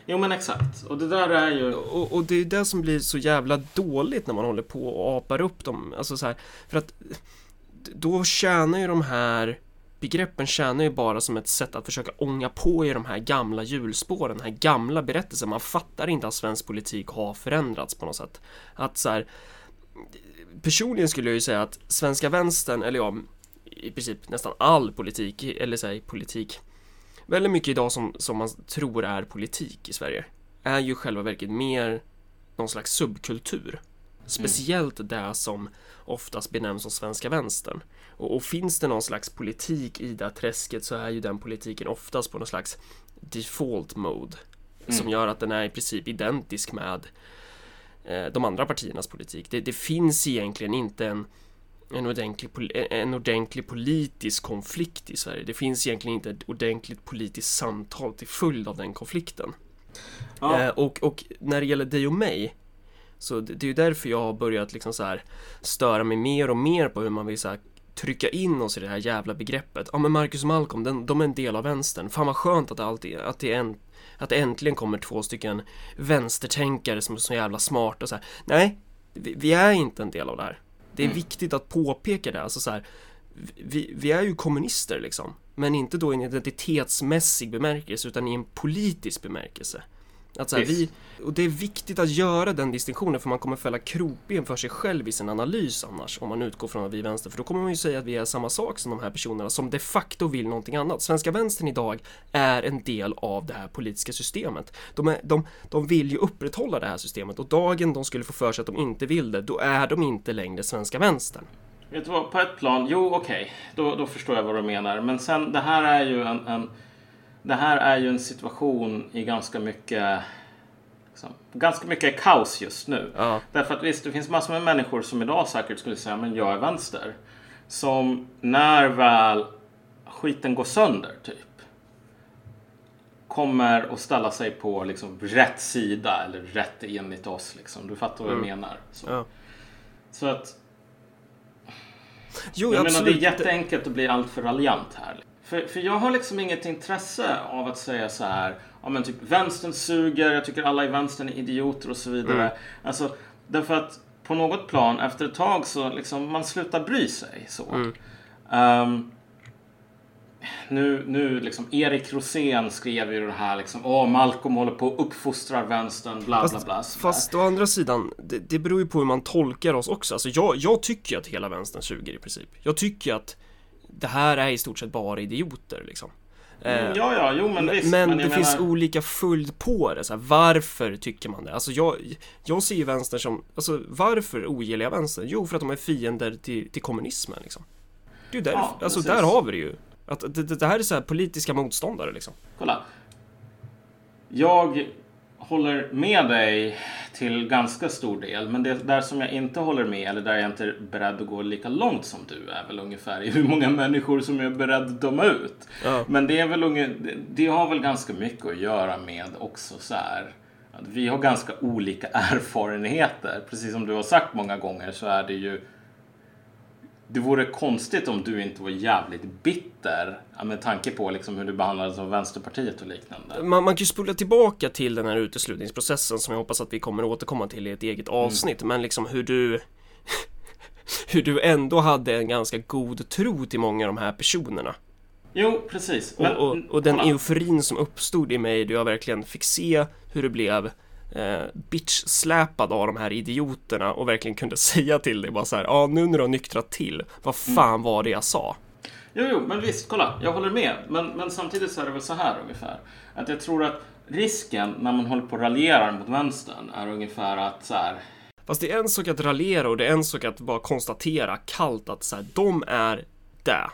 Jo men exakt. Och det där är ju... Och, och det är det som blir så jävla dåligt när man håller på och apar upp dem. Alltså så här, för att då tjänar ju de här begreppen tjänar ju bara som ett sätt att försöka ånga på i de här gamla hjulspåren, den här gamla berättelsen. Man fattar inte att svensk politik har förändrats på något sätt. Att så här, personligen skulle jag ju säga att svenska vänstern, eller ja, i princip nästan all politik, eller säg politik, väldigt mycket idag som, som man tror är politik i Sverige, är ju själva verket mer någon slags subkultur. Speciellt mm. det som oftast benämns som svenska vänstern. Och, och, finns det någon slags politik i det träsket så är ju den politiken oftast på någon slags default mode. Mm. Som gör att den är i princip identisk med eh, de andra partiernas politik. Det, det finns egentligen inte en en ordentlig, en ordentlig politisk konflikt i Sverige. Det finns egentligen inte ett ordentligt politiskt samtal till följd av den konflikten. Ja. Eh, och, och när det gäller dig och mig så det, det är ju därför jag har börjat liksom så här störa mig mer och mer på hur man vill så här trycka in oss i det här jävla begreppet. Ja men Marcus och Malcolm, den, de är en del av vänstern. Fan vad skönt att det, alltid, att det är en att det äntligen kommer två stycken vänstertänkare som är så jävla smarta och så här. Nej, vi, vi är inte en del av det här. Det är mm. viktigt att påpeka det. Alltså så här, vi, vi, är ju kommunister liksom. Men inte då i en identitetsmässig bemärkelse utan i en politisk bemärkelse. Att så här, vi, och det är viktigt att göra den distinktionen för man kommer fälla krokben för sig själv i sin analys annars om man utgår från att vi är vänster för då kommer man ju säga att vi är samma sak som de här personerna som de facto vill någonting annat. Svenska vänstern idag är en del av det här politiska systemet. De, är, de, de vill ju upprätthålla det här systemet och dagen de skulle få för sig att de inte vill det, då är de inte längre svenska vänstern. Vet du vad, på ett plan, jo okej, okay. då, då förstår jag vad du menar. Men sen, det här är ju en, en det här är ju en situation i ganska mycket liksom, ganska mycket kaos just nu. Ja. Därför att visst, det finns massor med människor som idag säkert skulle säga men jag är vänster. Som när väl skiten går sönder typ kommer att ställa sig på liksom rätt sida eller rätt enligt oss. Liksom. Du fattar vad jag mm. menar. Så. Ja. så att Jo, jag menar, det är jätteenkelt att bli alltför raljant här. För, för jag har liksom inget intresse av att säga så här, ja men typ vänstern suger, jag tycker alla i vänstern är idioter och så vidare. Mm. Alltså, därför att på något plan efter ett tag så liksom man slutar bry sig så. Mm. Um, nu, nu liksom Erik Rosén skrev ju det här liksom. Åh, Malcolm håller på att uppfostra vänstern, bla Fast, bla bla. sådär. fast å andra sidan, det, det beror ju på hur man tolkar oss också. Alltså jag, jag tycker att hela vänstern suger i princip. Jag tycker att det här är i stort sett bara idioter liksom. Mm, Eh, ja, ja, jo men visst. men, det finns menar- olika följd på det. Så här, varför tycker man det? Alltså jag, jag ser ju vänstern som, alltså varför ogillar jag vänstern? Jo, för att de är fiender till, till kommunismen liksom. Det är ju därför, Ja, alltså där har vi det ju. Att det, det, det här är så här politiska motståndare liksom. Kolla. Jag håller med dig till ganska stor del, men det där som jag inte håller med, eller där jag inte är beredd att gå lika långt som du, är väl ungefär i hur många människor som jag är beredd att döma ut. Ja. Men det är väl unge, det- det har väl ganska mycket att göra med också så här att vi har ganska olika erfarenheter. Precis som du har sagt många gånger så är det ju det vore konstigt om du inte var jävligt bitter med tanke på liksom hur du behandlades av Vänsterpartiet och liknande. Man, man kan ju spola tillbaka till den här uteslutningsprocessen som jag hoppas att vi kommer återkomma till i ett eget Mm. avsnitt. Men liksom hur du hur du ändå hade en ganska god tro till många av de här personerna. Jo, precis. Och, och, och den kolla. euforin som uppstod i mig då jag verkligen fick se hur det blev eh, bitch-släpad av de här idioterna och verkligen kunde säga till dig bara så här, ja nu när du har nyktrat till, vad Mm. fan var det jag sa? Jo, jo, men visst, kolla, jag håller med. Men, men samtidigt så är det väl så här ungefär. Att jag tror att risken när man håller på och raljerar mot vänstern är ungefär att så här. Fast det är en sak att raljera och det är en sak att bara konstatera kallt att så här, de är det.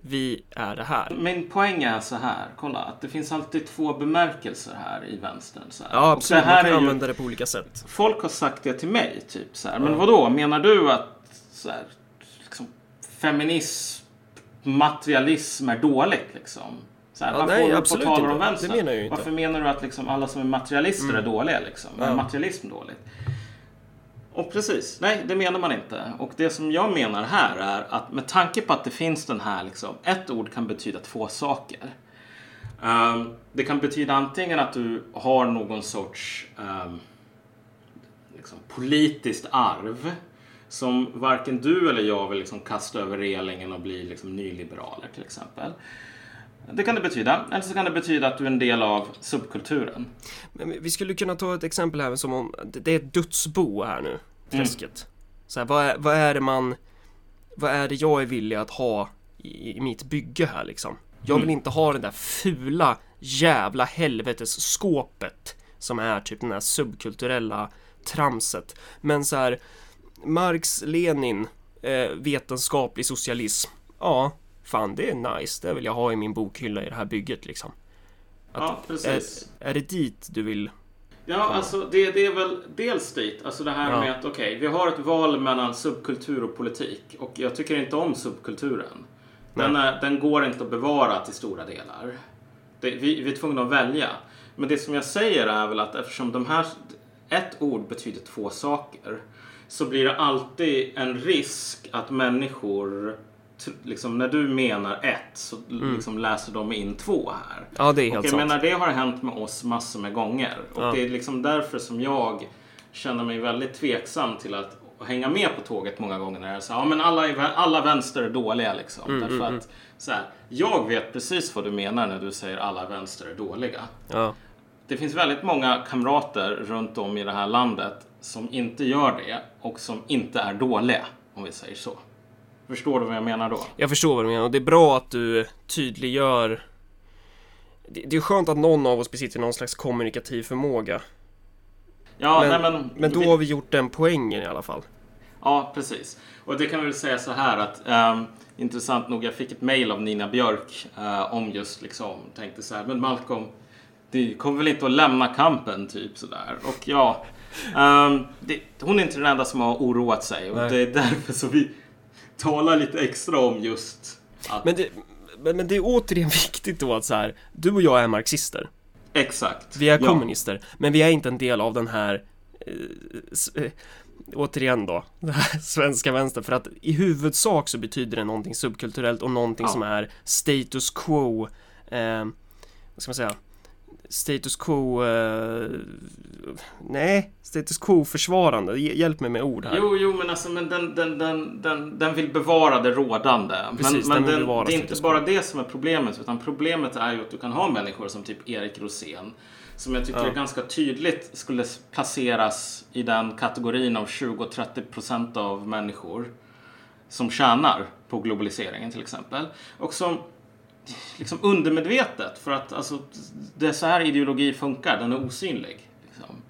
Vi är det här. Min poäng är så här, kolla, att det finns alltid två bemärkelser här i vänstern. Så här. Ja, Och absolut. det här Man kan är ju- använda det på olika sätt. Folk har sagt det till mig, typ så här. Men vad då menar du att så här, liksom, feminism, materialism är dåligt liksom? Så här, Ja, varför nej, på absolut och talar om inte. Det vänstern? menar jag ju inte. Varför menar du att liksom alla som är materialister är dåliga liksom? Är Ja. materialism dåligt? Och precis, nej det menar man inte. Och det som jag menar här är att med tanke på att det finns den här liksom, ett ord kan betyda två saker. Um, det kan betyda antingen att du har någon sorts um, liksom, politiskt arv som varken du eller jag vill liksom kasta över relingen och bli liksom nyliberaler till exempel. Det kan det betyda. Eller så kan det betyda att du är en del av subkulturen. Men vi skulle kunna ta ett exempel här som om det är ett dödsbo här nu, träsket. Så här, vad, är, vad är det man, vad är det jag är villig att ha i, i mitt bygge här liksom? Jag vill inte ha det där fula jävla helvetesskåpet som är typ den här subkulturella tramset. Men så här, Marx, Lenin, eh, vetenskaplig socialism. Ja, fan det är nice. Det vill jag ha i min bokhylla i det här bygget liksom. Ja, precis. Är, är det dit du vill? Ja, alltså det, det är väl dels dit. Alltså det här Ja. med att okej, vi har ett val mellan subkultur och politik. Och jag tycker inte om subkulturen. Den, är, den går inte att bevara till stora delar. Det, vi, vi är tvungna att välja. Men det som jag säger är väl att eftersom de här... Ett ord betyder två saker. Så blir det alltid en risk att människor... Liksom, när du menar ett så liksom läser de in två här. Ja, det är Och helt jag sant. menar, det har hänt med oss massor med gånger. Och Ja. det är liksom därför som jag känner mig väldigt tveksam till att hänga med på tåget många gånger när jag säger ja men alla, är alla vänster är dåliga liksom. Mm, Därför att så här, jag vet precis vad du menar när du säger alla vänster är dåliga. Ja. Det finns väldigt många kamrater runt om i det här landet som inte gör det och som inte är dåliga, om vi säger så. Förstår du vad jag menar då? Jag förstår vad du menar och det är bra att du tydliggör det, det är skönt att någon av oss besitter någon slags kommunikativ förmåga. Ja, men, nej, men, men då har vi gjort den poängen i alla fall. Ja, precis. Och det kan vi väl säga så här att ehm, intressant nog, jag fick ett mejl av Nina Björk eh, om just liksom, tänkte så här, men Malcolm, du kommer väl inte att lämna kampen typ sådär. Och ja, ehm, det, hon är inte den enda som har oroat sig och Nej. det är därför så vi talar lite extra om just att, Men det, men, men det är återigen viktigt då att så här, du och jag är marxister. exakt. Vi är Ja. kommunister, men vi är inte en del av den här eh, eh, Återigen då, den här svenska vänstern för att i huvudsak så betyder det någonting subkulturellt och någonting Ja. som är status quo eh, Vad ska man säga status quo... Eh, nej, status quo-försvarande. Hjälp mig med ord här. Jo, jo, men alltså men den, den, den, den, den vill bevara det rådande. Precis, men den men bevara det är inte bara det som är problemet, utan problemet är ju att du kan ha människor som typ Erik Rosén. Som jag tycker Ja. är ganska tydligt skulle placeras i den kategorin av 20-30 procent av människor som tjänar på globaliseringen till exempel. Och som liksom undermedvetet, för att alltså, det är så här ideologi funkar, den är osynlig. Liksom.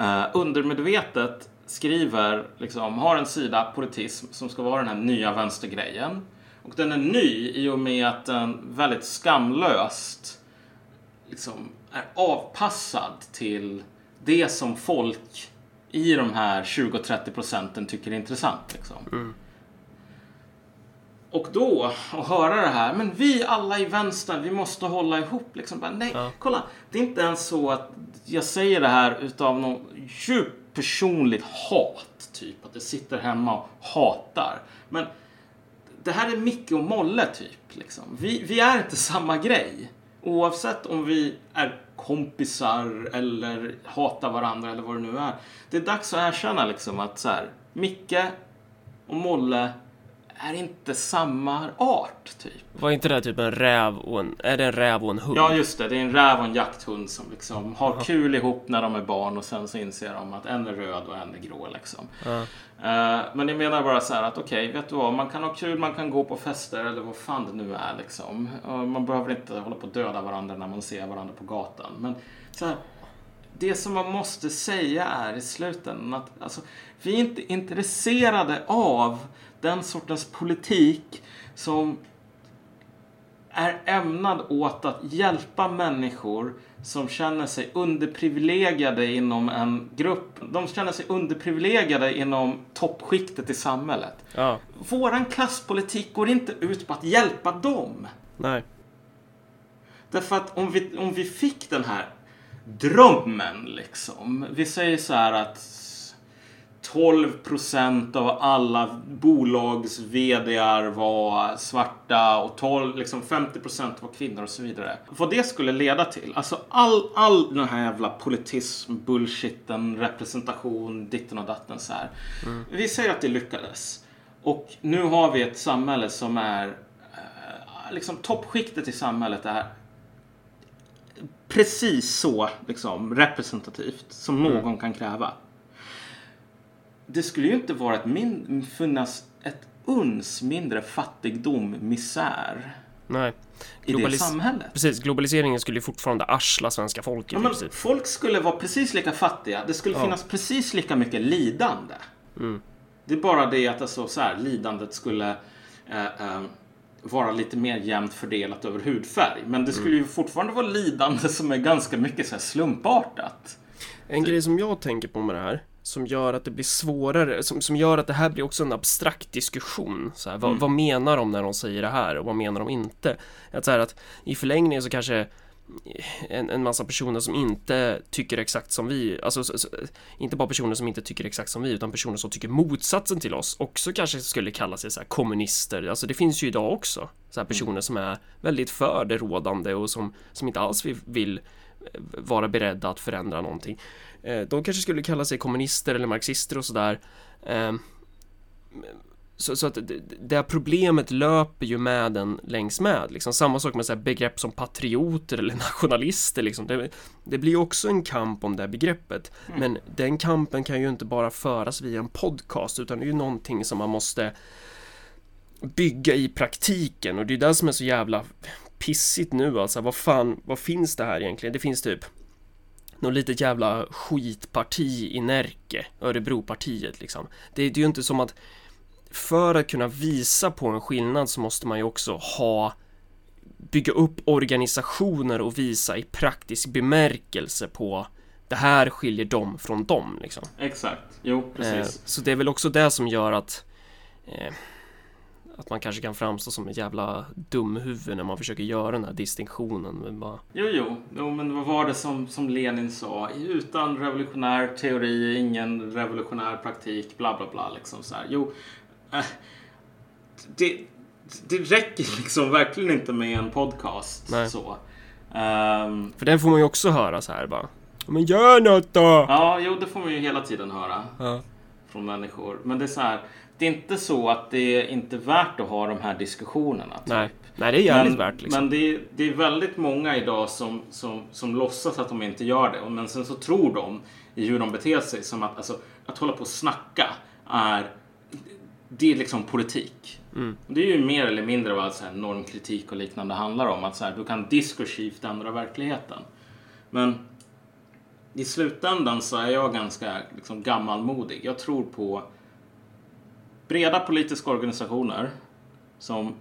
Uh, undermedvetet skriver, liksom, har en sida politism som ska vara den här nya vänstergrejen. Och den är ny i och med att den väldigt skamlöst liksom, är avpassad till det som folk i de här 20-30 procenten tycker är intressant. Liksom. Mm. Och då, att höra det här, men vi alla i vänstern, vi måste hålla ihop. Liksom. Bara, nej, Ja. kolla, det är inte ens så att jag säger det här utav något djupt personligt hat. Typ att jag sitter hemma och hatar. Men det här är Micke och Molle typ. Liksom. Vi, vi är inte samma grej. Oavsett om vi är kompisar eller hatar varandra eller vad det nu är. Det är dags att erkänna liksom att så här, Micke och Molle är inte samma art typ. Var inte det typ en räv och en... Är det en räv och en hund? Ja, just det. Det är en räv och en jakthund som liksom har kul ihop när de är barn och sen så inser de att en är röd och en är grå liksom. Ja. Eh, men jag menar bara så här att okej, vet du vad? Man kan ha kul, man kan gå på fester eller vad fan det nu är liksom. Och man behöver inte hålla på att döda varandra när man ser varandra på gatan. Men så här, det som man måste säga är i slutändan att alltså, vi är inte intresserade av den sortens politik som är ämnad åt att hjälpa människor som känner sig underprivilegierade inom en grupp. De känner sig underprivilegierade inom toppskiktet i samhället. ja. Våran klasspolitik går inte ut på att hjälpa dem. Nej. Därför att om vi, om vi fick den här drömmen liksom. Vi säger så här att 12 procent av alla bolags vdar var svarta och 12, liksom 50 procent var kvinnor och så vidare. Vad det skulle leda till, alltså all, all den här jävla politism, bullshitten, representation, ditten och datten så här. Vi säger att det lyckades. Och nu har vi ett samhälle som är eh, liksom toppskiktet i samhället är precis så liksom, representativt som någon kan kräva. Det skulle ju inte vara ett min- finnas ett uns mindre fattigdom, misär Nej. i det Globalis- samhället. Precis, globaliseringen skulle ju fortfarande arsla svenska folket Ja, men folk skulle vara precis lika fattiga. Det skulle Ja. finnas precis lika mycket lidande. Mm. Det är bara det att alltså, så här, lidandet skulle eh, eh, vara lite mer jämnt fördelat över hudfärg. Men det skulle ju fortfarande vara lidande som är ganska mycket så här, slumpartat. En grej som jag tänker på med det här, som gör att det blir svårare, som, som gör att det här blir också en abstrakt diskussion. Så här, vad, Mm. vad menar de när de säger det här och vad menar de inte? Att, så här, att i förlängningen så kanske en, en massa personer som inte tycker exakt som vi, alltså så, så, inte bara personer som inte tycker exakt som vi, utan personer som tycker motsatsen till oss också kanske skulle kalla sig så här kommunister. Alltså det finns ju idag också så här personer som är väldigt för det rådande och som, som inte alls vill, vill vara beredda att förändra någonting. Eh, De kanske skulle kalla sig kommunister eller marxister och sådär. Eh, Så, så att det, här problemet löper ju med den längs med. Liksom. Samma sak med så här begrepp som patrioter eller nationalister. Liksom. Det, det blir också en kamp om det begreppet. Men den kampen kan ju inte bara föras via en podcast utan det är ju någonting som man måste bygga i praktiken och det är det som är så jävla pissigt nu alltså. Vad fan, vad finns det här egentligen? Det finns typ något litet jävla skitparti i Närke, Örebropartiet liksom. Det, det är ju inte som att för att kunna visa på en skillnad så måste man ju också ha bygga upp organisationer och visa i praktisk bemärkelse på det här skiljer dem från dem liksom. Exakt. Jo, Eh, precis. så det är väl också det som gör att eh, att man kanske kan framstå som ett jävla dumhuvud när man försöker göra den här distinktionen. Men bara, Jo, jo. jo, men vad var det som, som Lenin sa? Utan revolutionär teori, ingen revolutionär praktik, bla bla bla. Liksom så här. Jo, eh, det, det räcker liksom verkligen inte med en podcast. Nej. Så. Ehm, För den får man ju också höra så här bara. Men gör något då! ja, jo, det får man ju hela tiden höra Ja. från människor. Men det är så här, det är inte så att det är inte värt att ha de här diskussionerna. typ. Nej. Nej, det är jävligt men, värt liksom. Men det är, det är väldigt många idag som, som, som låtsas att de inte gör det. Men sen så tror de i hur de beter sig som att alltså, att hålla på och snacka är det är liksom politik. Mm. Det är ju mer eller mindre vad så här, normkritik och liknande handlar om. Att så här, du kan diskursivt ändra verkligheten. Men i slutändan så är jag ganska liksom, gammalmodig. Jag tror på breda politiska organisationer som,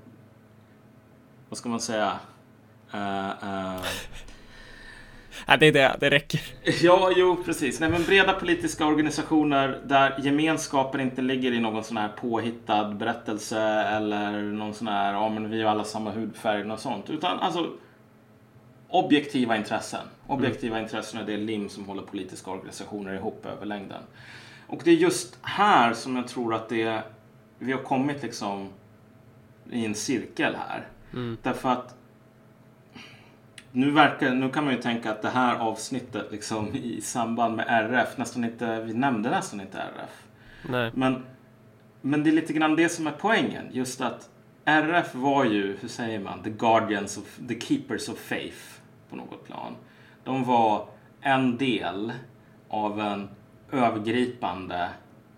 vad ska man säga, eh, Nej, det är det. Det räcker. Ja, jo, precis. Nej, men breda politiska organisationer där gemenskapen inte ligger i någon sån här påhittad berättelse eller någon sån här, ja men vi har alla samma hudfärg och sånt. Utan alltså objektiva intressen. Objektiva intressen är det lim som håller politiska organisationer ihop över längden. Och det är just här som jag tror att det, vi har kommit liksom i en cirkel här. Mm. Därför att nu, verkar, nu kan man ju tänka att det här avsnittet liksom i samband med RF, nästan inte, vi nämnde nästan inte RF. Nej. Men, men det är lite grann det som är poängen. Just att RF var ju, hur säger man, the guardians of, the keepers of faith på något plan. De var en del av en övergripande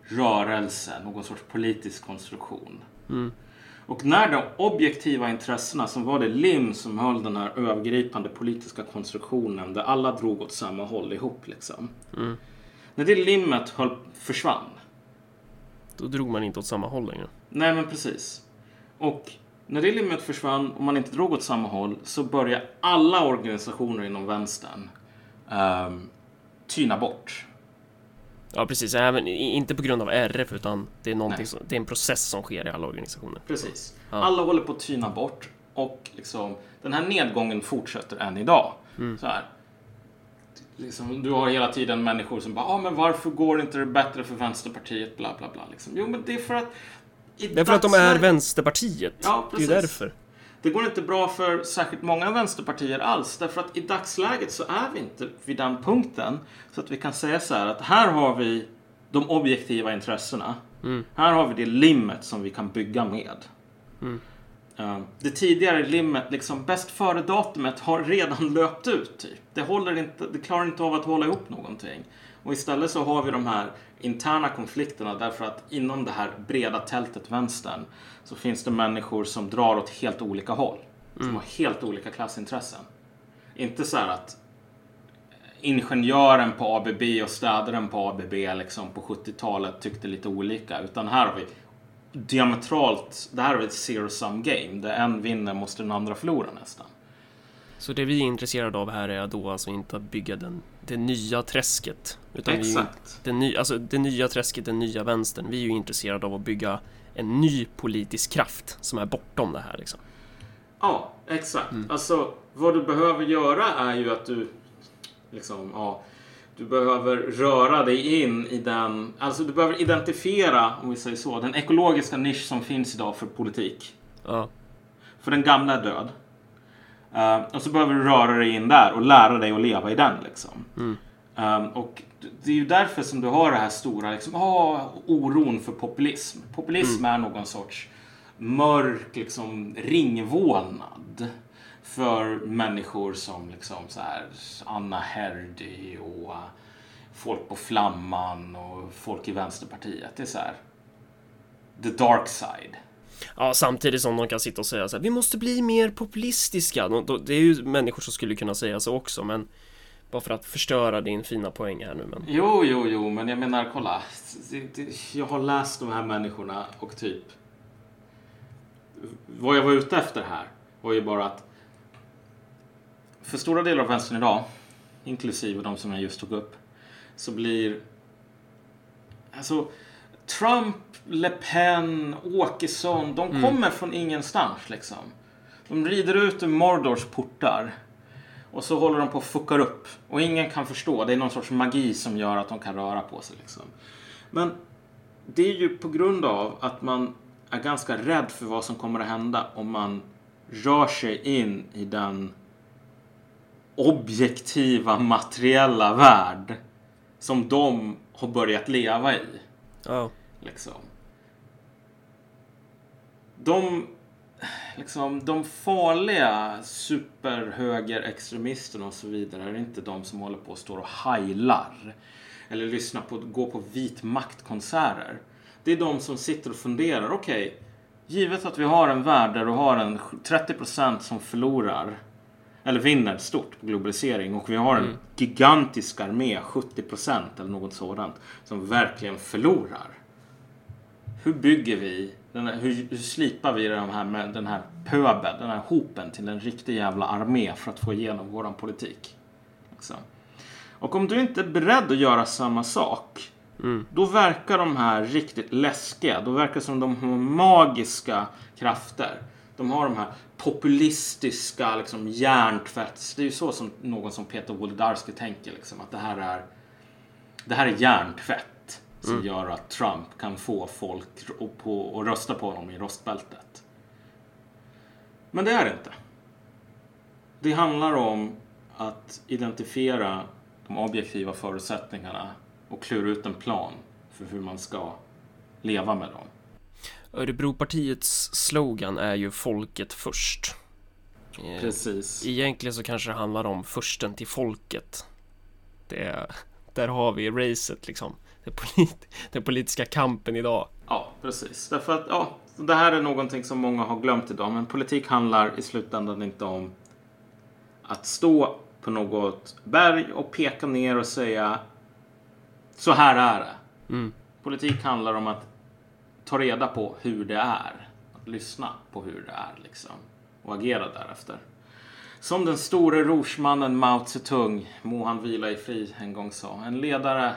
rörelse, någon sorts politisk konstruktion. Mm. Och när de objektiva intressena som var det lim som höll den här övergripande politiska konstruktionen där alla drog åt samma håll ihop liksom. Mm. När det limmet höll, försvann. Då drog man inte åt samma håll längre. Nej men precis. Och när det limmet försvann och man inte drog åt samma håll så började alla organisationer inom vänstern um, tyna bort. Ja, precis. Även, inte på grund av RF, utan det är, som, det är en process som sker i alla organisationer. Precis. Ja. Alla håller på att tyna bort och liksom, den här nedgången fortsätter än idag. Mm. Så här. Liksom, du har hela tiden människor som bara, ah, men varför går inte det bättre för Vänsterpartiet? Bla, bla, bla. Liksom. Jo, men det är för att Det är för att de är Vänsterpartiet. Ja, det är precis. därför. Det går inte bra för särskilt många vänsterpartier alls. Därför att i dagsläget så är vi inte vid den punkten. Så att vi kan säga så här att här har vi de objektiva intressena. Mm. Här har vi det limmet som vi kan bygga med. Mm. Eh, Det tidigare limmet, liksom bäst före-datumet, har redan löpt ut. Typ. Det, håller inte, det klarar inte av att hålla ihop någonting. Och istället så har vi de här interna konflikterna därför att inom det här breda tältet vänstern så finns det människor som drar åt helt olika håll. Som har helt olika klassintressen. Inte så här att ingenjören på ABB och städaren på ABB liksom på 70-talet tyckte lite olika. Utan här har vi diametralt, det här är ett zero sum game. Där en vinner måste den andra förlora nästan. Så det vi är intresserade av här är då alltså inte att bygga den, det nya träsket. Utan Vi Exakt. det, ny, alltså det nya träsket, den nya vänstern. Vi är ju intresserade av att bygga en ny politisk kraft som är bortom det här liksom. Ja, exakt. Alltså, vad du behöver göra är ju att du liksom, ja, du behöver röra dig in i den, alltså du behöver identifiera, om vi säger så, den ekologiska nisch som finns idag för politik. Ja, För den gamla är död. Eh, och så behöver du röra dig in där och lära dig att leva i den liksom. Mm. Eh, och det är ju därför som du har det här stora liksom, ah, oron för populism. Populism är någon sorts mörk liksom, ringvålnad för människor som liksom så här Anna Herdy och folk på Flamman och folk i Vänsterpartiet. Det är så här the dark side ja samtidigt som de kan sitta och säga så här, vi måste bli mer populistiska. Det är ju människor som skulle kunna säga så också, men bara för att förstöra din fina poäng här nu. Men Jo, jo, jo, men jag menar, kolla. Jag har läst de här människorna och typ... Vad jag var ute efter här var ju bara att för stora delar av vänstern idag, inklusive de som jag just tog upp, så blir... Alltså, Trump, Le Pen, Åkesson, de kommer från ingenstans liksom. De rider ut ur Mordors portar. Och så håller de på att fuckar upp. Och ingen kan förstå. Det är någon sorts magi som gör att de kan röra på sig. Liksom. Men det är ju på grund av att man är ganska rädd för vad som kommer att hända om man rör sig in i den objektiva materiella värld som de har börjat leva i. Ja. Liksom. De, liksom, de farliga superhögerextremisterna och så vidare är inte de som håller på och står och heilar. Eller lyssnar på, går på vit maktkonserter. Det är de som sitter och funderar. Okej, okay, givet att vi har en värld där du har en 30% som förlorar eller vinner stort på globalisering och vi har en mm. gigantisk armé, 70% eller något sådant, som verkligen förlorar. Hur bygger vi, här, hur, hur slipar vi den här, med den här pöbeln, den här hopen till en riktig jävla armé för att få igenom våran politik? Liksom. Och om du inte är beredd att göra samma sak, mm. då verkar de här riktigt läskiga. Då verkar det som de har magiska krafter. De har de här populistiska liksom, hjärntvätts... Det är ju så som någon som Peter Wolodarski tänker. Liksom, att det här är, det här är hjärntvätt som mm. gör att Trump kan få folk att, på, att rösta på honom i röstbältet. Men det är det inte. Det handlar om att identifiera de objektiva förutsättningarna och klura ut en plan för hur man ska leva med dem. Örebropartiets slogan är ju folket först. Eh, Precis. Egentligen så kanske det handlar om försten till folket. Det, där har vi racet liksom. Den, polit, den politiska kampen idag. Ja, precis. Därför att ja, det här är någonting som många har glömt idag. Men politik handlar i slutändan inte om att stå på något berg och peka ner och säga så här är det. Mm. Politik handlar om att ta reda på hur det är. Att lyssna på hur det är liksom. Och agera därefter. Som den store rorsmannen Mao Zedong, må han vila i fri, en gång sa. En ledare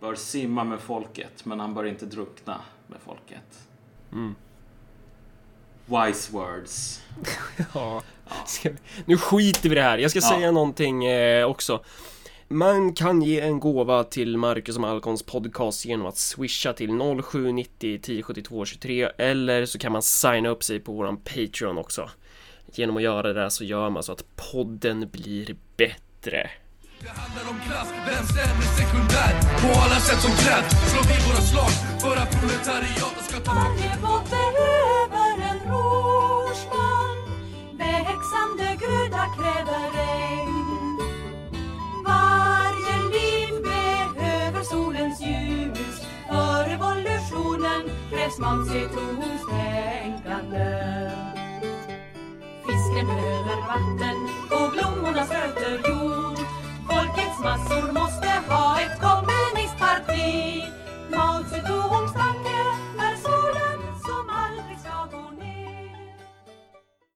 bör simma med folket, men han bör inte drunkna med folket. Mm. Wise words. ja, ja. nu skiter vi i det här. Jag ska ja. säga någonting eh, också. Man kan ge en gåva till Marcus och Malcolms podcast genom att swisha till 0790 1072 23 eller så kan man signa upp sig på våran Patreon också. Genom att göra det där så gör man så att podden blir bättre. Det handlar om klass, vänster är sekundär På alla sätt som krävs slår vi våra slag för att proletariatet ska ta Varje båt behöver en rorsman Växande gröda kräver upplevs mansituationstänkande. Fisken behöver vatten och blommorna söter jord. Folkets massor måste ha ett kommunistparti. Mao